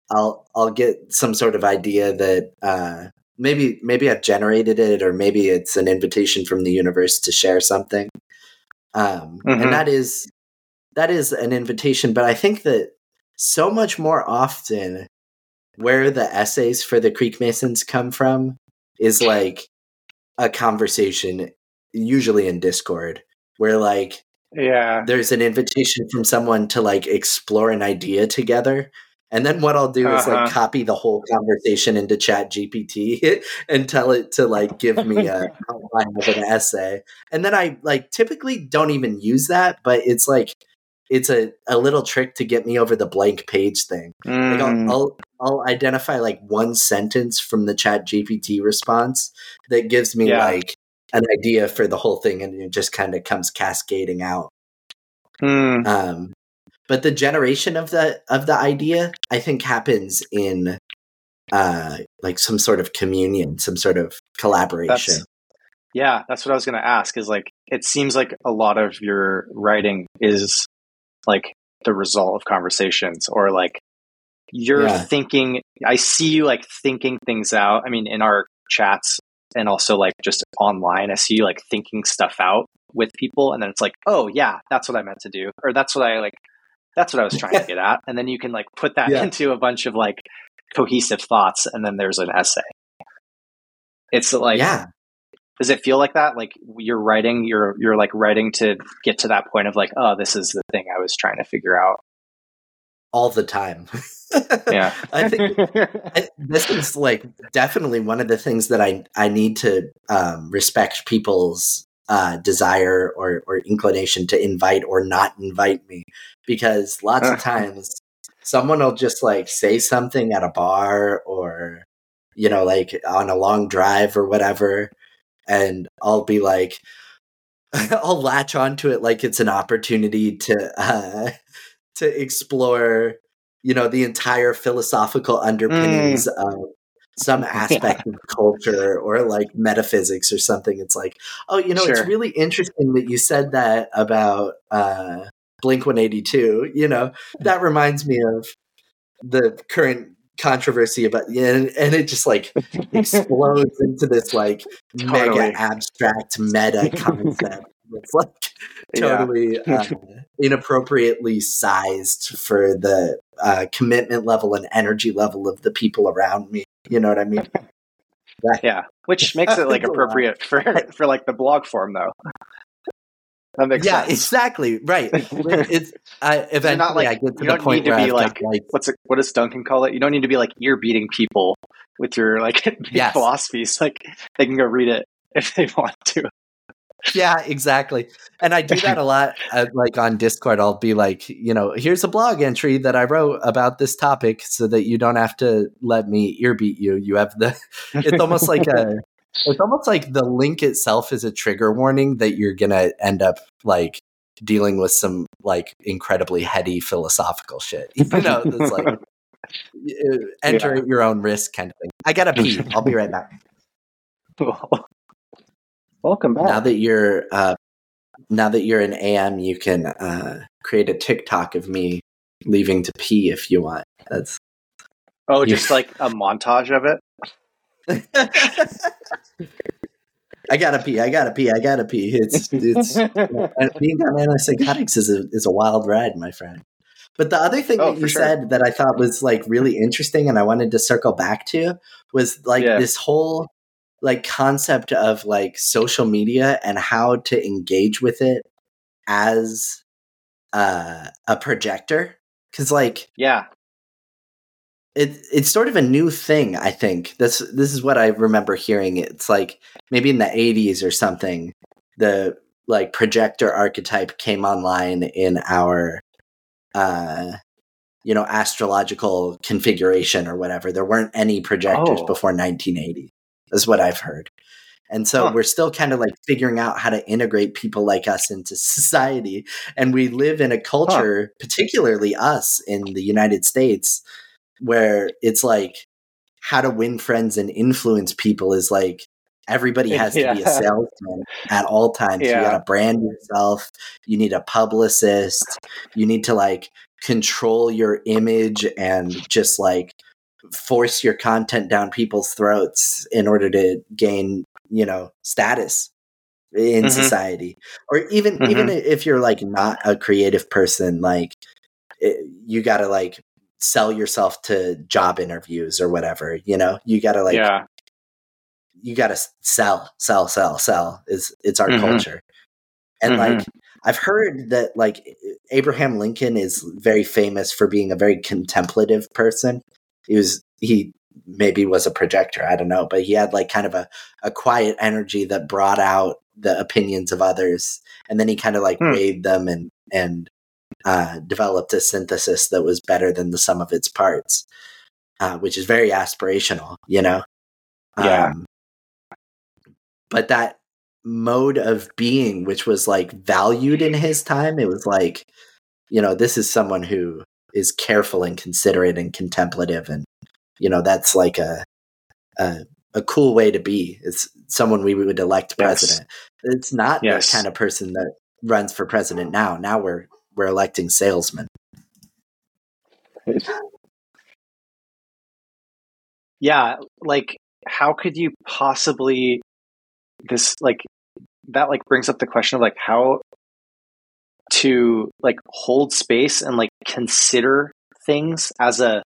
I'll I'll get some sort of idea that uh, maybe maybe I've generated it, or maybe it's an invitation from the universe to share something. Um, Mhm. And that is that is an invitation, but I think that so much more often where the essays for the Creekmasons come from is like a conversation, usually in Discord, where like yeah. there's an invitation from someone to like explore an idea together. And then what I'll do is Uh-huh. like copy the whole conversation into Chat GPT [laughs] and tell it to like give me a [laughs] outline of an essay. And then I like typically don't even use that, but it's like it's a, a little trick to get me over the blank page thing. Like Mm. I'll, I'll I'll identify like one sentence from the Chat GPT response that gives me Yeah. like an idea for the whole thing, and it just kind of comes cascading out. Mm. Um, but the generation of the of the idea, I think, happens in uh, like some sort of communion, some sort of collaboration. That's yeah. That's what I was going to ask. Is like it seems like a lot of your writing is like the result of conversations, or like you're Yeah. thinking. I see you like thinking things out. I mean, in our chats and also like just online, I see you like thinking stuff out with people, and then it's like, oh yeah, that's what I meant to do, or that's what I like. That's what I was trying to [laughs] get at, and then you can like put that Yeah. into a bunch of like cohesive thoughts, and then there's an essay. It's like yeah, does it feel like that like you're writing you're you're like writing to get to that point of like oh this is the thing i was trying to figure out all the time. [laughs] yeah. [laughs] I think I, this is like definitely one of the things that I I need to um, respect people's uh, desire or or inclination to invite or not invite me because lots of [laughs] times someone will just like say something at a bar or you know like on a long drive or whatever and I'll be like [laughs] I'll latch onto it like it's an opportunity to uh, to explore you know the entire philosophical underpinnings of some [laughs] aspect of culture or like metaphysics or something. It's like oh you know it's really interesting that you said that about uh blink 182 you know? That [laughs] reminds me of the current controversy about and, and it just like explodes into this like Totally. mega abstract meta concept [laughs] it's like Yeah. totally uh, inappropriately sized for the uh, commitment level and energy level of the people around me. You know what I mean? yeah which [laughs] makes it like That's a lot. appropriate for for like the blog form though that makes yeah, sense exactly. Right. [laughs] It's I eventually not like- I get to you the don't point need to where be like- got, like what's it what does duncan call it you don't need to be like ear beating people with your like [laughs] Yes. philosophies like they can go read it if they want to yeah, exactly. And I do that a lot. Uh, like on Discord, I'll be like, you know, here's a blog entry that I wrote about this topic, so that you don't have to let me earbeat you. You have the. [laughs] It's almost like a. [laughs] It's almost like the link itself is a trigger warning that you're gonna end up like dealing with some like incredibly heady philosophical shit. [laughs] You know, it's like uh, enter at your own risk kind of thing. I gotta pee. I'll be right back. Welcome back. now that you're uh now that you're an am you can uh create a tiktok of me leaving to pee if you want. That's oh just like a montage of it? [laughs] I gotta pee i gotta pee i gotta pee. It's it's being [laughs] on antipsychotics is a is a wild ride my friend. But the other thing Oh, that you sure. said that i thought was like really interesting and i wanted to circle back to was like Yeah. this whole like concept of like social media and how to engage with it as uh, a projector? Because like yeah. it it's sort of a new thing i think. This this is what i remember hearing. It's like maybe in the 80s or something the like projector archetype came online in our uh you know astrological configuration or whatever. There weren't any projectors Oh. before 1980 is what i've heard and so Huh. we're still kind of like figuring out how to integrate people like us into [laughs] society and we live in a culture particularly us in the united states where it's like how to win friends and influence people is like everybody [laughs] has to be a salesman at all times. You got to brand yourself. You need a publicist. You need to like control your image and just like force your content down people's throats in order to gain, you know, status in Mhm. society. Or even even if you're like not a creative person like it, you got to like sell yourself to job interviews or whatever, you know? You got to like yeah you got to sell, sell, sell, sell. Is it's our Mhm. culture, and Mhm. like I've heard that like Abraham Lincoln is very famous for being a very contemplative person. He was he maybe was a projector, I don't know, but he had like kind of a a quiet energy that brought out the opinions of others, and then he kind of like Hmm. weighed them and and uh, developed a synthesis that was better than the sum of its parts, uh, which is very aspirational, you know. Yeah. Um, but that mode of being which was like valued in his time it was like you know this is someone who is careful and considerate and contemplative and you know that's like a a, a cool way to be it's someone we would elect Yes. president it's not Yes. the kind of person that runs for president now now we're we're electing salesmen [laughs] yeah like how could you possibly this like that like brings up the question of like how to like hold space and like consider things as a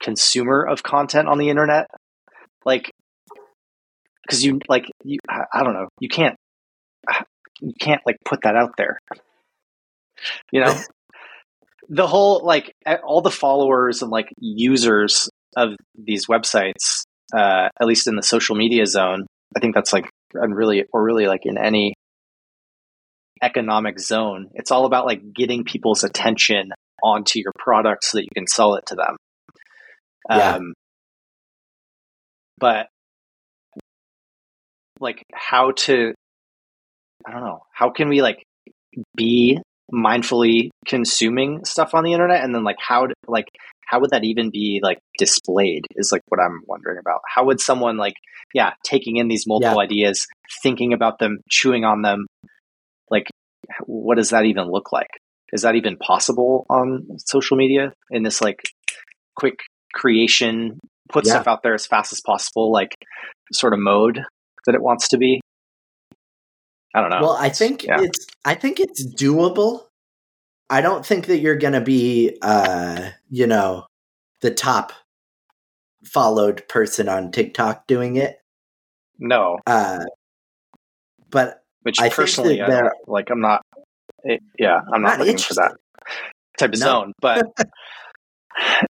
consumer of content on the internet. Like because you like you I, I don't know. You can't you can't like put that out there. You know? [laughs] The whole like all the followers and like users of these websites uh at least in the social media zone i think that's like and really or really like in any economic zone. It's all about like getting people's attention onto your product so that you can sell it to them. Yeah. um but like how to i don't know how can we like be mindfully consuming stuff on the internet? And then like how like how would that even be like displayed is like what i'm wondering about. How would someone like yeah taking in these multiple ideas thinking about them chewing on them like what does that even look like? Is that even possible on social media? In this like quick creation put Yeah. stuff out there as fast as possible like sort of mode that it wants to be? I don't know. Well i think yeah. it's i think it's doable. I don't think that you're gonna be uh you know the top followed person on tiktok doing it. No. Uh but which I think personally that I don't- like i'm not it, yeah i'm not, Not looking for that type of No. zone but [laughs]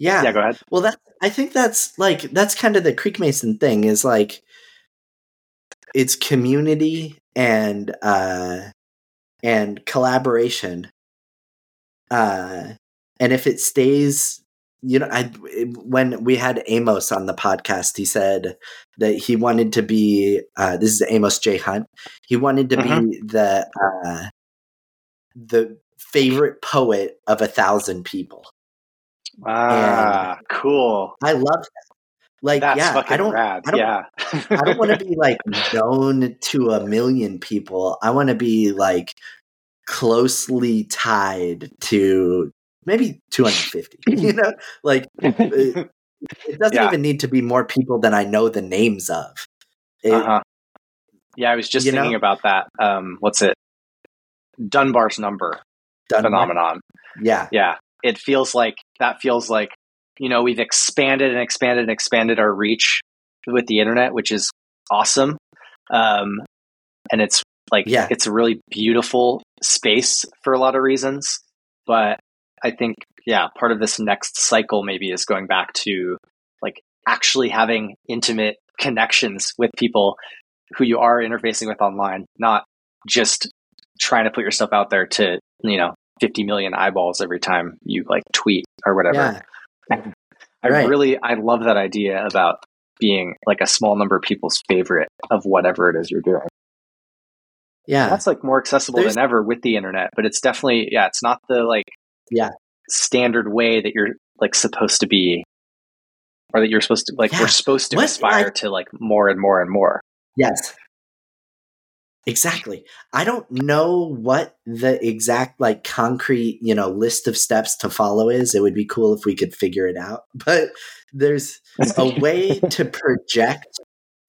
yeah, yeah go ahead. Well that i think that's like that's kind of the Creekmason thing is like it's community and uh and collaboration uh and if it stays you know i when we had amos on the podcast he said that he wanted to be uh this is amos j. Hunt. He wanted to be the uh the favorite poet of a thousand people. Ah cool. I love that. Like that's yeah i don't rad I don't- yeah. I don't want to [laughs] be like known to a million people. I want to be like closely tied to maybe 250. [clears throat] you know, like it, it doesn't Yeah. even need to be more people than I know the names of. It- uh-huh. Yeah, I was just thinking know? about that. Um, what's it? Dunbar's number well. phenomenon. Yeah, Yeah, it feels like that feels like you know we've expanded and expanded and expanded our reach with the internet, which is awesome. Um, and it's like Yeah. it's a really beautiful space for a lot of reasons. But I think yeah, part of this next cycle maybe is going back to like actually having intimate connections with people who you are interfacing with online, not just trying to put yourself out there to, you know, 50 million eyeballs every time you like tweet or whatever. Yeah. I Right. really I love that idea about being like a small number of people's favorite of whatever it is you're doing. Yeah. That's like more accessible There's- than ever with the internet, but it's definitely yeah, it's not the like Yeah. standard way that you're like supposed to be or that you're supposed to like Yeah. we're supposed to What- aspire I- to like more and more and more. Yes. Exactly. I don't know what the exact like concrete, you know, list of steps to follow is. It would be cool if we could figure it out. [laughs] But there's a [laughs] way to project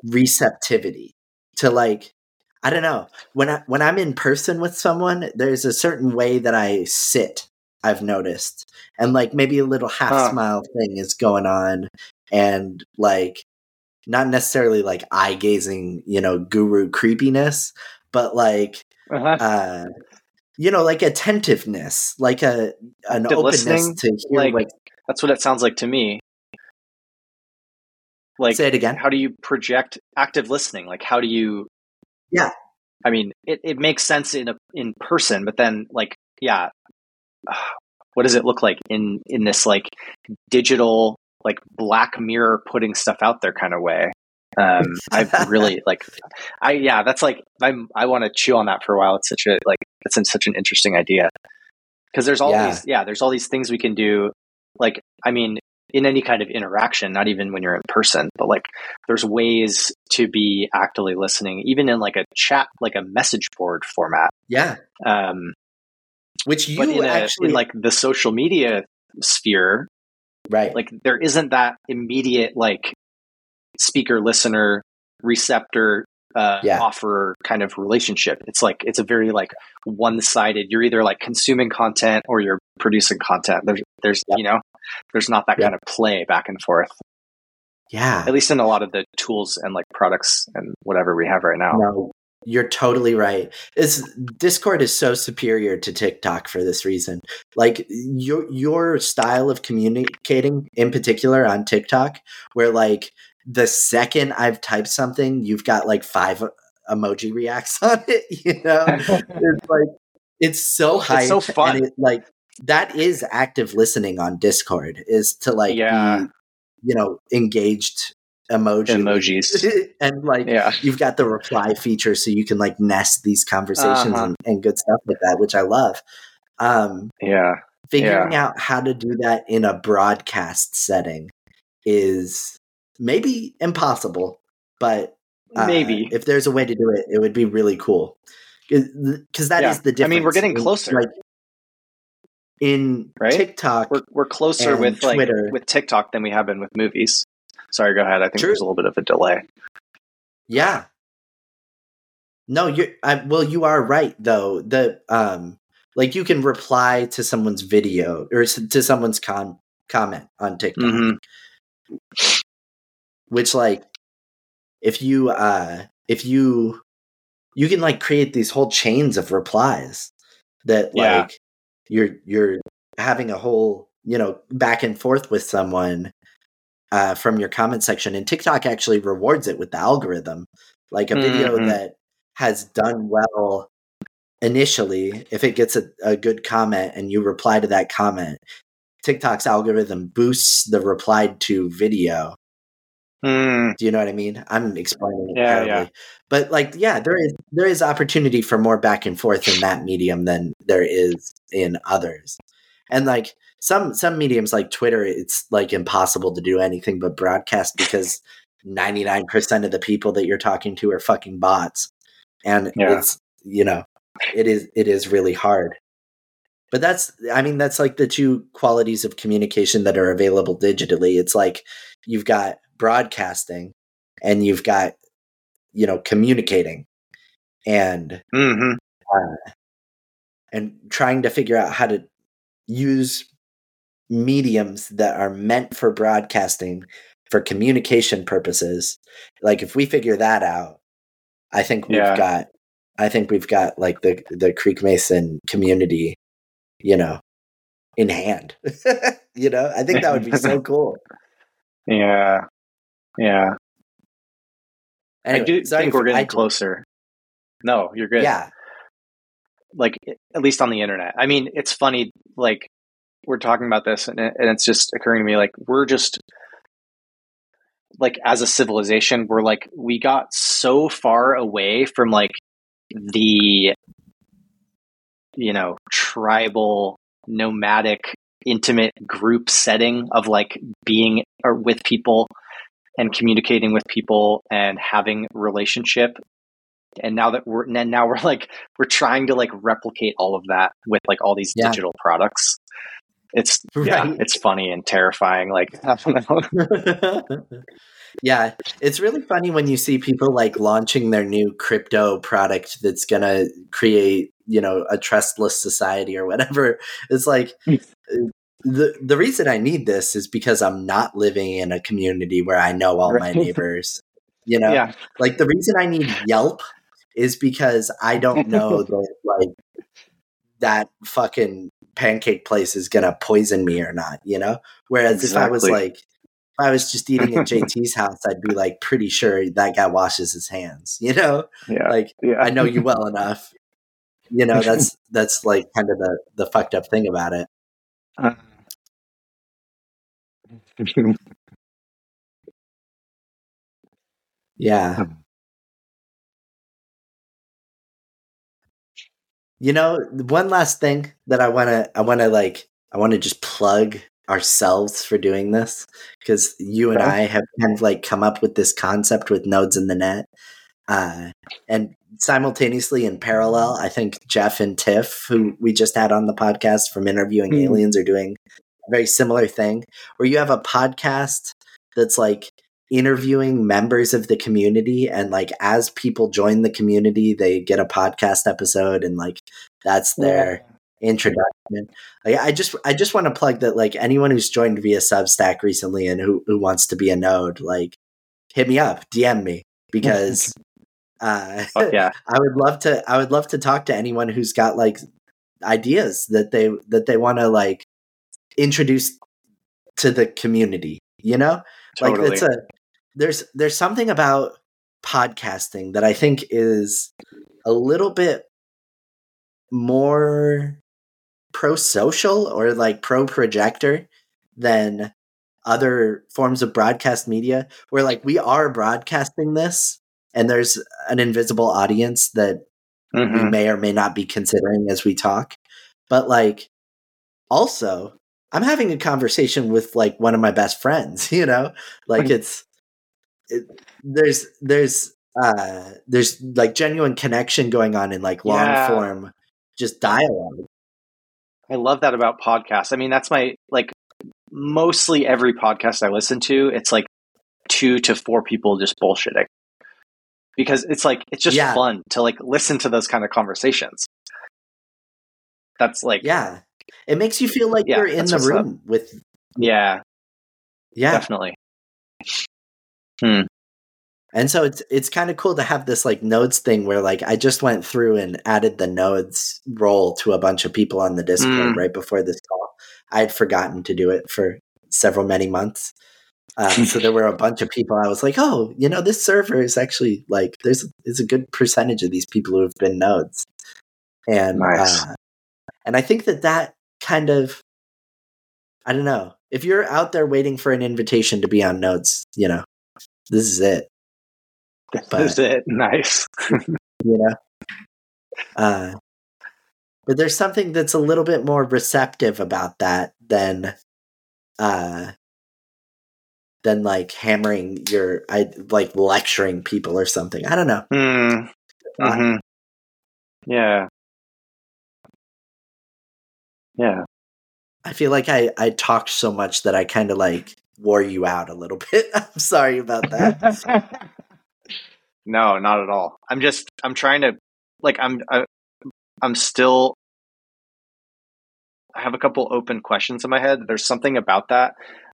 receptivity to like I don't know. When I when I'm in person with someone, there's a certain way that I sit, I've noticed. And like maybe a little half Huh. smile thing is going on and like not necessarily like eye gazing, you know, guru creepiness, but like Uh-huh. uh you know, like attentiveness, like a an To openness to hear like, what That's what it sounds like to me. Like say it again. how do you project active listening? Like how do you Yeah. I mean, it, it makes sense in a in person, but then like yeah, [sighs] what does it look like in in this like digital like black mirror putting stuff out there kind of way? Um [laughs] I really like I yeah, that's like I'm I want to chew on that for a while. It's such a like it's in such an interesting idea. Because there's all Yeah. these yeah, there's all these things we can do like I mean in any kind of interaction, not even when you're in person, but like there's ways to be actively listening, even in like a chat, like a message board format. Yeah. Um, Which you a, actually in like the social media sphere, right. like there isn't that immediate like speaker, listener, receptor, uh, Yeah. offer kind of relationship. It's like it's a very like one sided. You're either like consuming content or you're producing content. There's there's Yep. you know there's not that Yep. kind of play back and forth. yeah. At least in a lot of the tools and like products and whatever we have right now. No, you're totally right. Is Discord is so superior to TikTok for this reason. Like your your style of communicating in particular on TikTok where like the second I've typed something, you've got like five emoji reacts [laughs] on it, you know? it's [laughs] like it's so hype so fun. and it like that is active listening on Discord is to like Yeah. be you know engaged emoji Emojis. [laughs] and like Yeah. you've got the reply feature so you can like nest these conversations Uh-huh. and, and good stuff like that which i love um Yeah. figuring out how to do that in a broadcast setting is maybe impossible but uh, Maybe. if there's a way to do it it would be really cool because that is Yeah. the difference I mean, we're getting closer. like in Right? tiktok We're we're closer with like Twitter. with TikTok than we have been with movies. Sorry, go ahead. I think True. there's a little bit of a delay. Yeah. No, you're I, well. You are right, though. The um, like you can reply to someone's video or to someone's comment on TikTok, Mhm. which like if you uh if you you can like create these whole chains of replies that Yeah. like you're you're having a whole you know back and forth with someone uh, from your comment section and tiktok actually rewards it with the algorithm like a video Mhm. that has done well initially if it gets a, a good comment and you reply to that comment tiktok's algorithm boosts the replied to video Mm, do you know what I mean? I'm explaining it Yeah, terribly. yeah. But like, yeah, there is there is opportunity for more back and forth in that medium than there is in others. And like some some mediums like Twitter, it's like impossible to do anything but broadcast because [laughs] 99% of the people that you're talking to are fucking bots. And Yeah. it's you know, it is it is really hard. But that's I mean, that's like the two qualities of communication that are available digitally. It's like you've got broadcasting and you've got you know communicating and mhm. and trying to figure out how to use mediums that are meant for broadcasting for communication purposes, like if we figure that out, I think we've Yeah. got I think we've got like the the Creekmason community, you know, in hand. [laughs] you know, I think that would be so [laughs] cool. Yeah. Yeah. Anyway, I do think we're getting I- closer. No, you're good. Yeah, Like at least on the internet. I mean, it's funny. Like we're talking about this, and, it- and it's just occurring to me. Like we're just like as a civilization, we're like we got so far away from like the you know tribal nomadic intimate group setting of like being or with people and communicating with people and having relationship and now that we're and now we're like we're trying to like replicate all of that with like all these Yeah. digital products it's yeah it's funny and terrifying like [laughs] i don't know. [laughs] Yeah, it's really funny when you see people like launching their new crypto product that's going to create, you know, a trustless society or whatever. It's like hmm. the the reason I need this is because I'm not living in a community where I know all my [laughs] neighbors. You know, yeah. Like the reason I need Yelp is because I don't know that like that fucking pancake place is gonna poison me or not, you know? Whereas if I was like if I was just eating at [laughs] JT's house, I'd be like pretty sure that guy washes his hands, you know? yeah Like yeah I know you well [laughs] enough. You know, that's [laughs] that's like kind of the the fucked up thing about it. Uh. Yeah. Um. You know, one last thing that I want to I want to like I want to just plug ourselves for doing this because you and Okay. I have kind of like come up with this concept with nodes in the net. Uh, and simultaneously in parallel, I think Jeff and Tiff, who we just had on the podcast from interviewing Mhm. aliens, are doing a very similar thing where you have a podcast that's like interviewing members of the community. And like as people join the community they get a podcast episode and like that's their introduction. Like, i just i just want to plug that like anyone who's joined via substack recently and who, who wants to be a node like hit me up dm me. Because [laughs] uh yeah. [laughs] I would love to I would love to talk to anyone who's got like ideas that they that they want to like introduce to the community, you know? totally Like it's a there's there's something about podcasting that I think is a little bit more pro social or like pro projector than other forms of broadcast media where like we are broadcasting this and there's an invisible audience that we Mhm. may or may not be considering as we talk. But like also I'm having a conversation with like one of my best friends, [laughs] you know? Like it's it, there's there's uh there's like genuine connection going on in like long Yeah. form just dialogue. I love that about podcasts. I mean, that's my like mostly every podcast I listen to, it's like two to four people just bullshitting. Because it's like it's just Yeah. fun to like listen to those kind of conversations. That's like Yeah. It makes you feel like Yeah, you're in the what's up. room with yeah, yeah. definitely. And so it's it's kind of cool to have this like nodes thing where like I just went through and added the nodes role to a bunch of people on the Discord Mm. right before this call. I had forgotten to do it for several many months. Uh, so there were a [laughs] bunch of people. I was like, oh, you know, this server is actually like there's there's a good percentage of these people who have been nodes, and Nice. uh, and I think that that kind of I don't know if you're out there waiting for an invitation to be on nodes, you know, this is it [laughs] But- That's it. Nice. [laughs] you know uh but there's something that's a little bit more receptive about that than uh than like hammering your i like lecturing people or something i don't know Hmm. Uh, Mhm. Yeah. Yeah. i feel like i i talked so much that i kind of like wore you out a little [laughs] bit i'm sorry about that no, not at all. I'm just I'm trying to like I'm I, I'm still I have a couple open questions in my head. There's something about that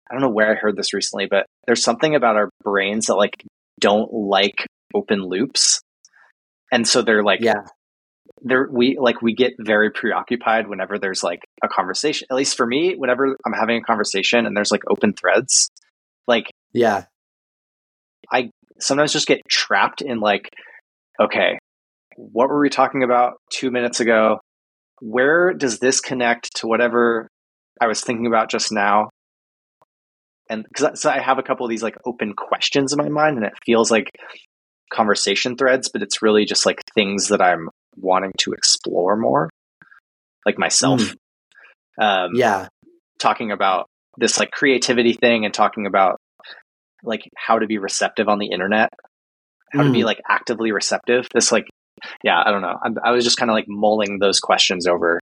I don't know where I heard this recently, but there's something about our brains that like don't like open loops. And so they're like yeah there we like we get very preoccupied whenever there's like a conversation. At least for me whenever i'm having a conversation and there's like open threads like yeah. I sometimes just get trapped in like okay what were we talking about two minutes ago? Where does this connect to whatever i was thinking about just now? And because so i have a couple of these like open questions in my mind and it feels like conversation threads but it's really just like things that i'm wanting to explore more, like myself. Mm. Um, yeah, talking about this like creativity thing and talking about like how to be receptive on the internet, how mm. to be mm. like actively receptive. This like, yeah, I don't know. I'm, i was just kind of like mulling those questions over.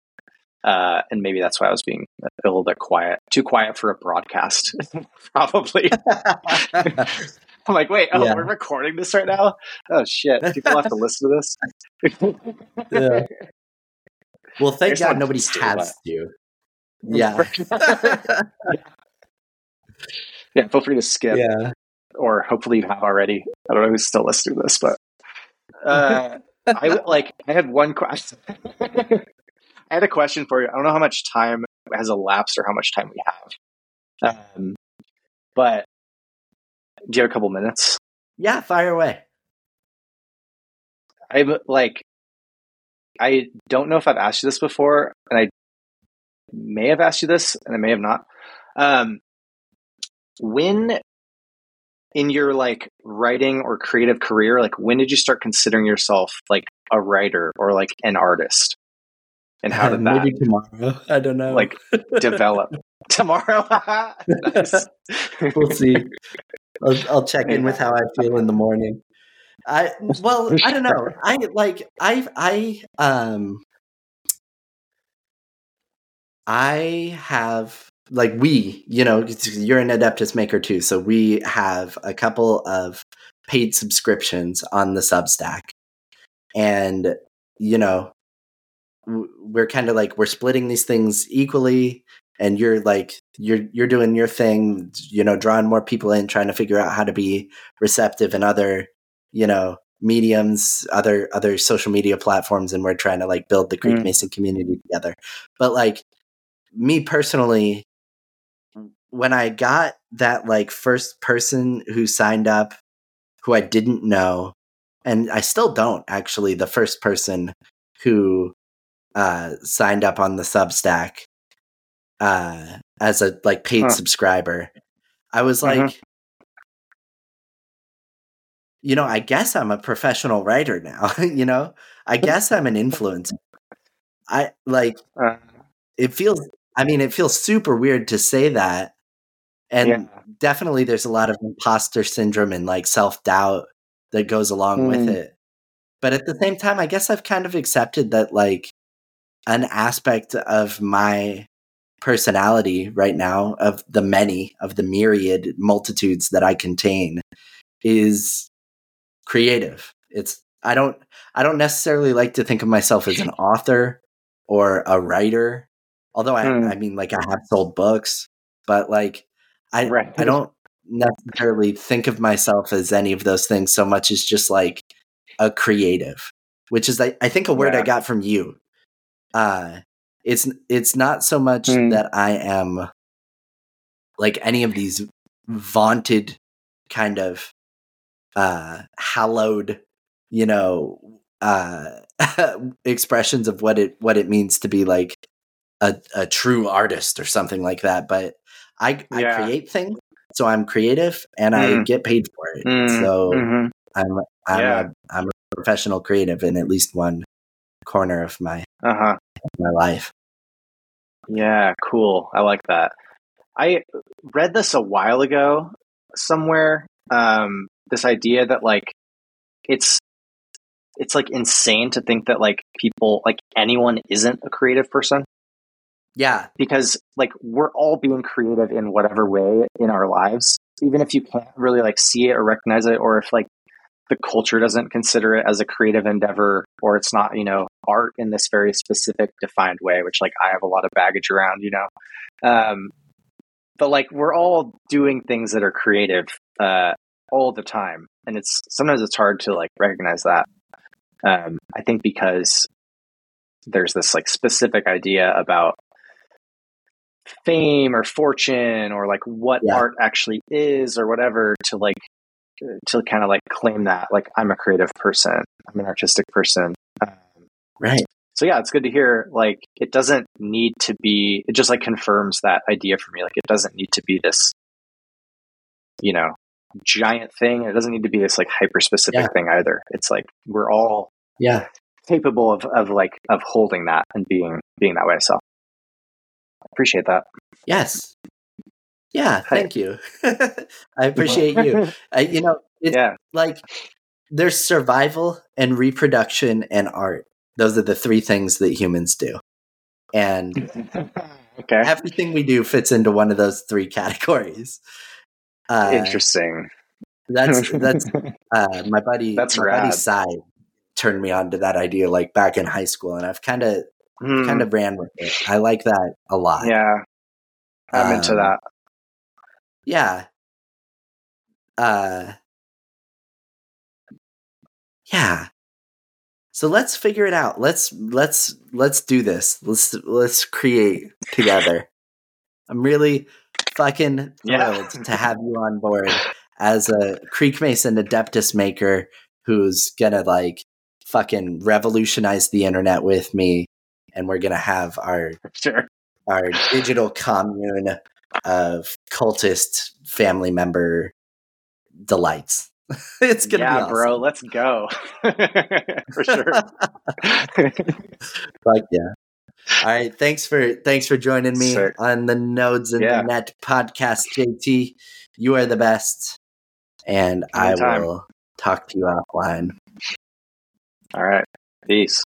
Uh, and maybe that's why I was being a little bit quiet, too quiet for a broadcast, [laughs] probably. [laughs] [laughs] I'm like, wait, oh, yeah. we're recording this right now. Oh shit, people have to [laughs] listen to this. yeah. Well, thank God nobody has you. Yeah. [laughs] yeah. Feel free to skip. Yeah. Or hopefully you have already. I don't know who's still listening to this, but uh, [laughs] I like. I had one question. I had a question for you. I don't know how much time has elapsed or how much time we have. Um, but do you have a couple minutes? Yeah, fire away. I'm like, I don't know if I've asked you this before, and I may have asked you this, and I may have not. Um, when in your like writing or creative career, like when did you start considering yourself like a writer or like an artist? And how did [laughs] that maybe tomorrow? I don't know. Like develop [laughs] [laughs] tomorrow. we'll see. I'll, I'll check in with how I feel in the morning. I well, [laughs] I don't know. I like I I um I have like we, you know, you're an Adeptus maker too, so we have a couple of paid subscriptions on the Substack, and you know, we're kind of like we're splitting these things equally and you're like you're you're doing your thing you know drawing more people in trying to figure out how to be receptive in other you know mediums other other social media platforms and we're trying to like build the Creek mm. mason community together but like me personally when i got that like first person who signed up who i didn't know and i still don't actually the first person who uh signed up on the substack uh, as a like paid huh. subscriber. I was mm-hmm. like, you know, I guess I'm a professional writer now. [laughs] you know, I guess I'm an influencer. I like uh, it feels. I mean, it feels super weird to say that, and yeah. definitely there's a lot of imposter syndrome and like self doubt that goes along mm. with it. But at the same time, I guess I've kind of accepted that like an aspect of my personality right now of the many of the myriad multitudes that I contain is creative. It's I don't I don't necessarily like to think of myself as an [laughs] author or a writer. Although I mm. I mean like I have sold books, but like I right. I don't necessarily think of myself as any of those things so much as just like a creative, which is I, I think a word yeah. I got from you. Uh it's it's not so much mm. that I am like any of these vaunted kind of uh hallowed, you know, uh [laughs] expressions of what it what it means to be like a, a true artist or something like that. But I yeah. I create things, so I'm creative and mm. I hmm. get paid for it. Mm. So mm-hmm. I'm I'm yeah. a, I'm a professional creative in at least one corner of my uh-huh. my life. Yeah, cool. I like that. I read this a while ago somewhere. Um, this idea that like it's it's like insane to think that like people like anyone isn't a creative person. Yeah, because like we're all being creative in whatever way in our lives, even if you can't really like see it or recognize it, or if like the culture doesn't consider it as a creative endeavor or it's not you know art in this very specific defined way which like i have a lot of baggage around you know um, but like we're all doing things that are creative uh, all the time, and it's sometimes it's hard to like recognize that. Um, I think because there's this like specific idea about fame or fortune or like what yeah. art actually is or whatever to like to kind of like claim that like I'm a creative person, I'm an artistic person. Um, right. So yeah, it's good to hear. Like it doesn't need to be. It just like confirms that idea for me. Like it doesn't need to be this, you know, giant thing. It doesn't need to be this like hyper specific yeah. thing either. It's like we're all yeah capable of of like of holding that and being being that way. So I appreciate that. Yes. Yeah, thank you. [laughs] I appreciate you. [laughs] Uh, you know, it's yeah. like there's survival and reproduction and art. Those are the three things that humans do. And [laughs] okay. everything we do fits into one of those three categories. Uh, Interesting. That's that's uh, my buddy. That's my rad. buddy side turned me on to that idea like back in high school, and I've kind of mm. kind of ran with it. I like that a lot. Yeah, I'm um, into that. Yeah. Uh. Yeah. So let's figure it out. Let's let's let's do this. Let's let's create together. I'm really fucking thrilled yeah. to have you on board as a Creekmason Adeptus maker who's gonna like fucking revolutionize the internet with me, and we're gonna have our [laughs] sure. our digital commune of cultist family member delights. [laughs] it's gonna yeah, be awesome. bro. Let's go [laughs] for sure. [laughs] like yeah. All right, thanks for thanks for joining me Sick. on the Nodes in yeah. the Net podcast, JT. You are the best, and Anytime. I will talk to you offline. All right. Peace.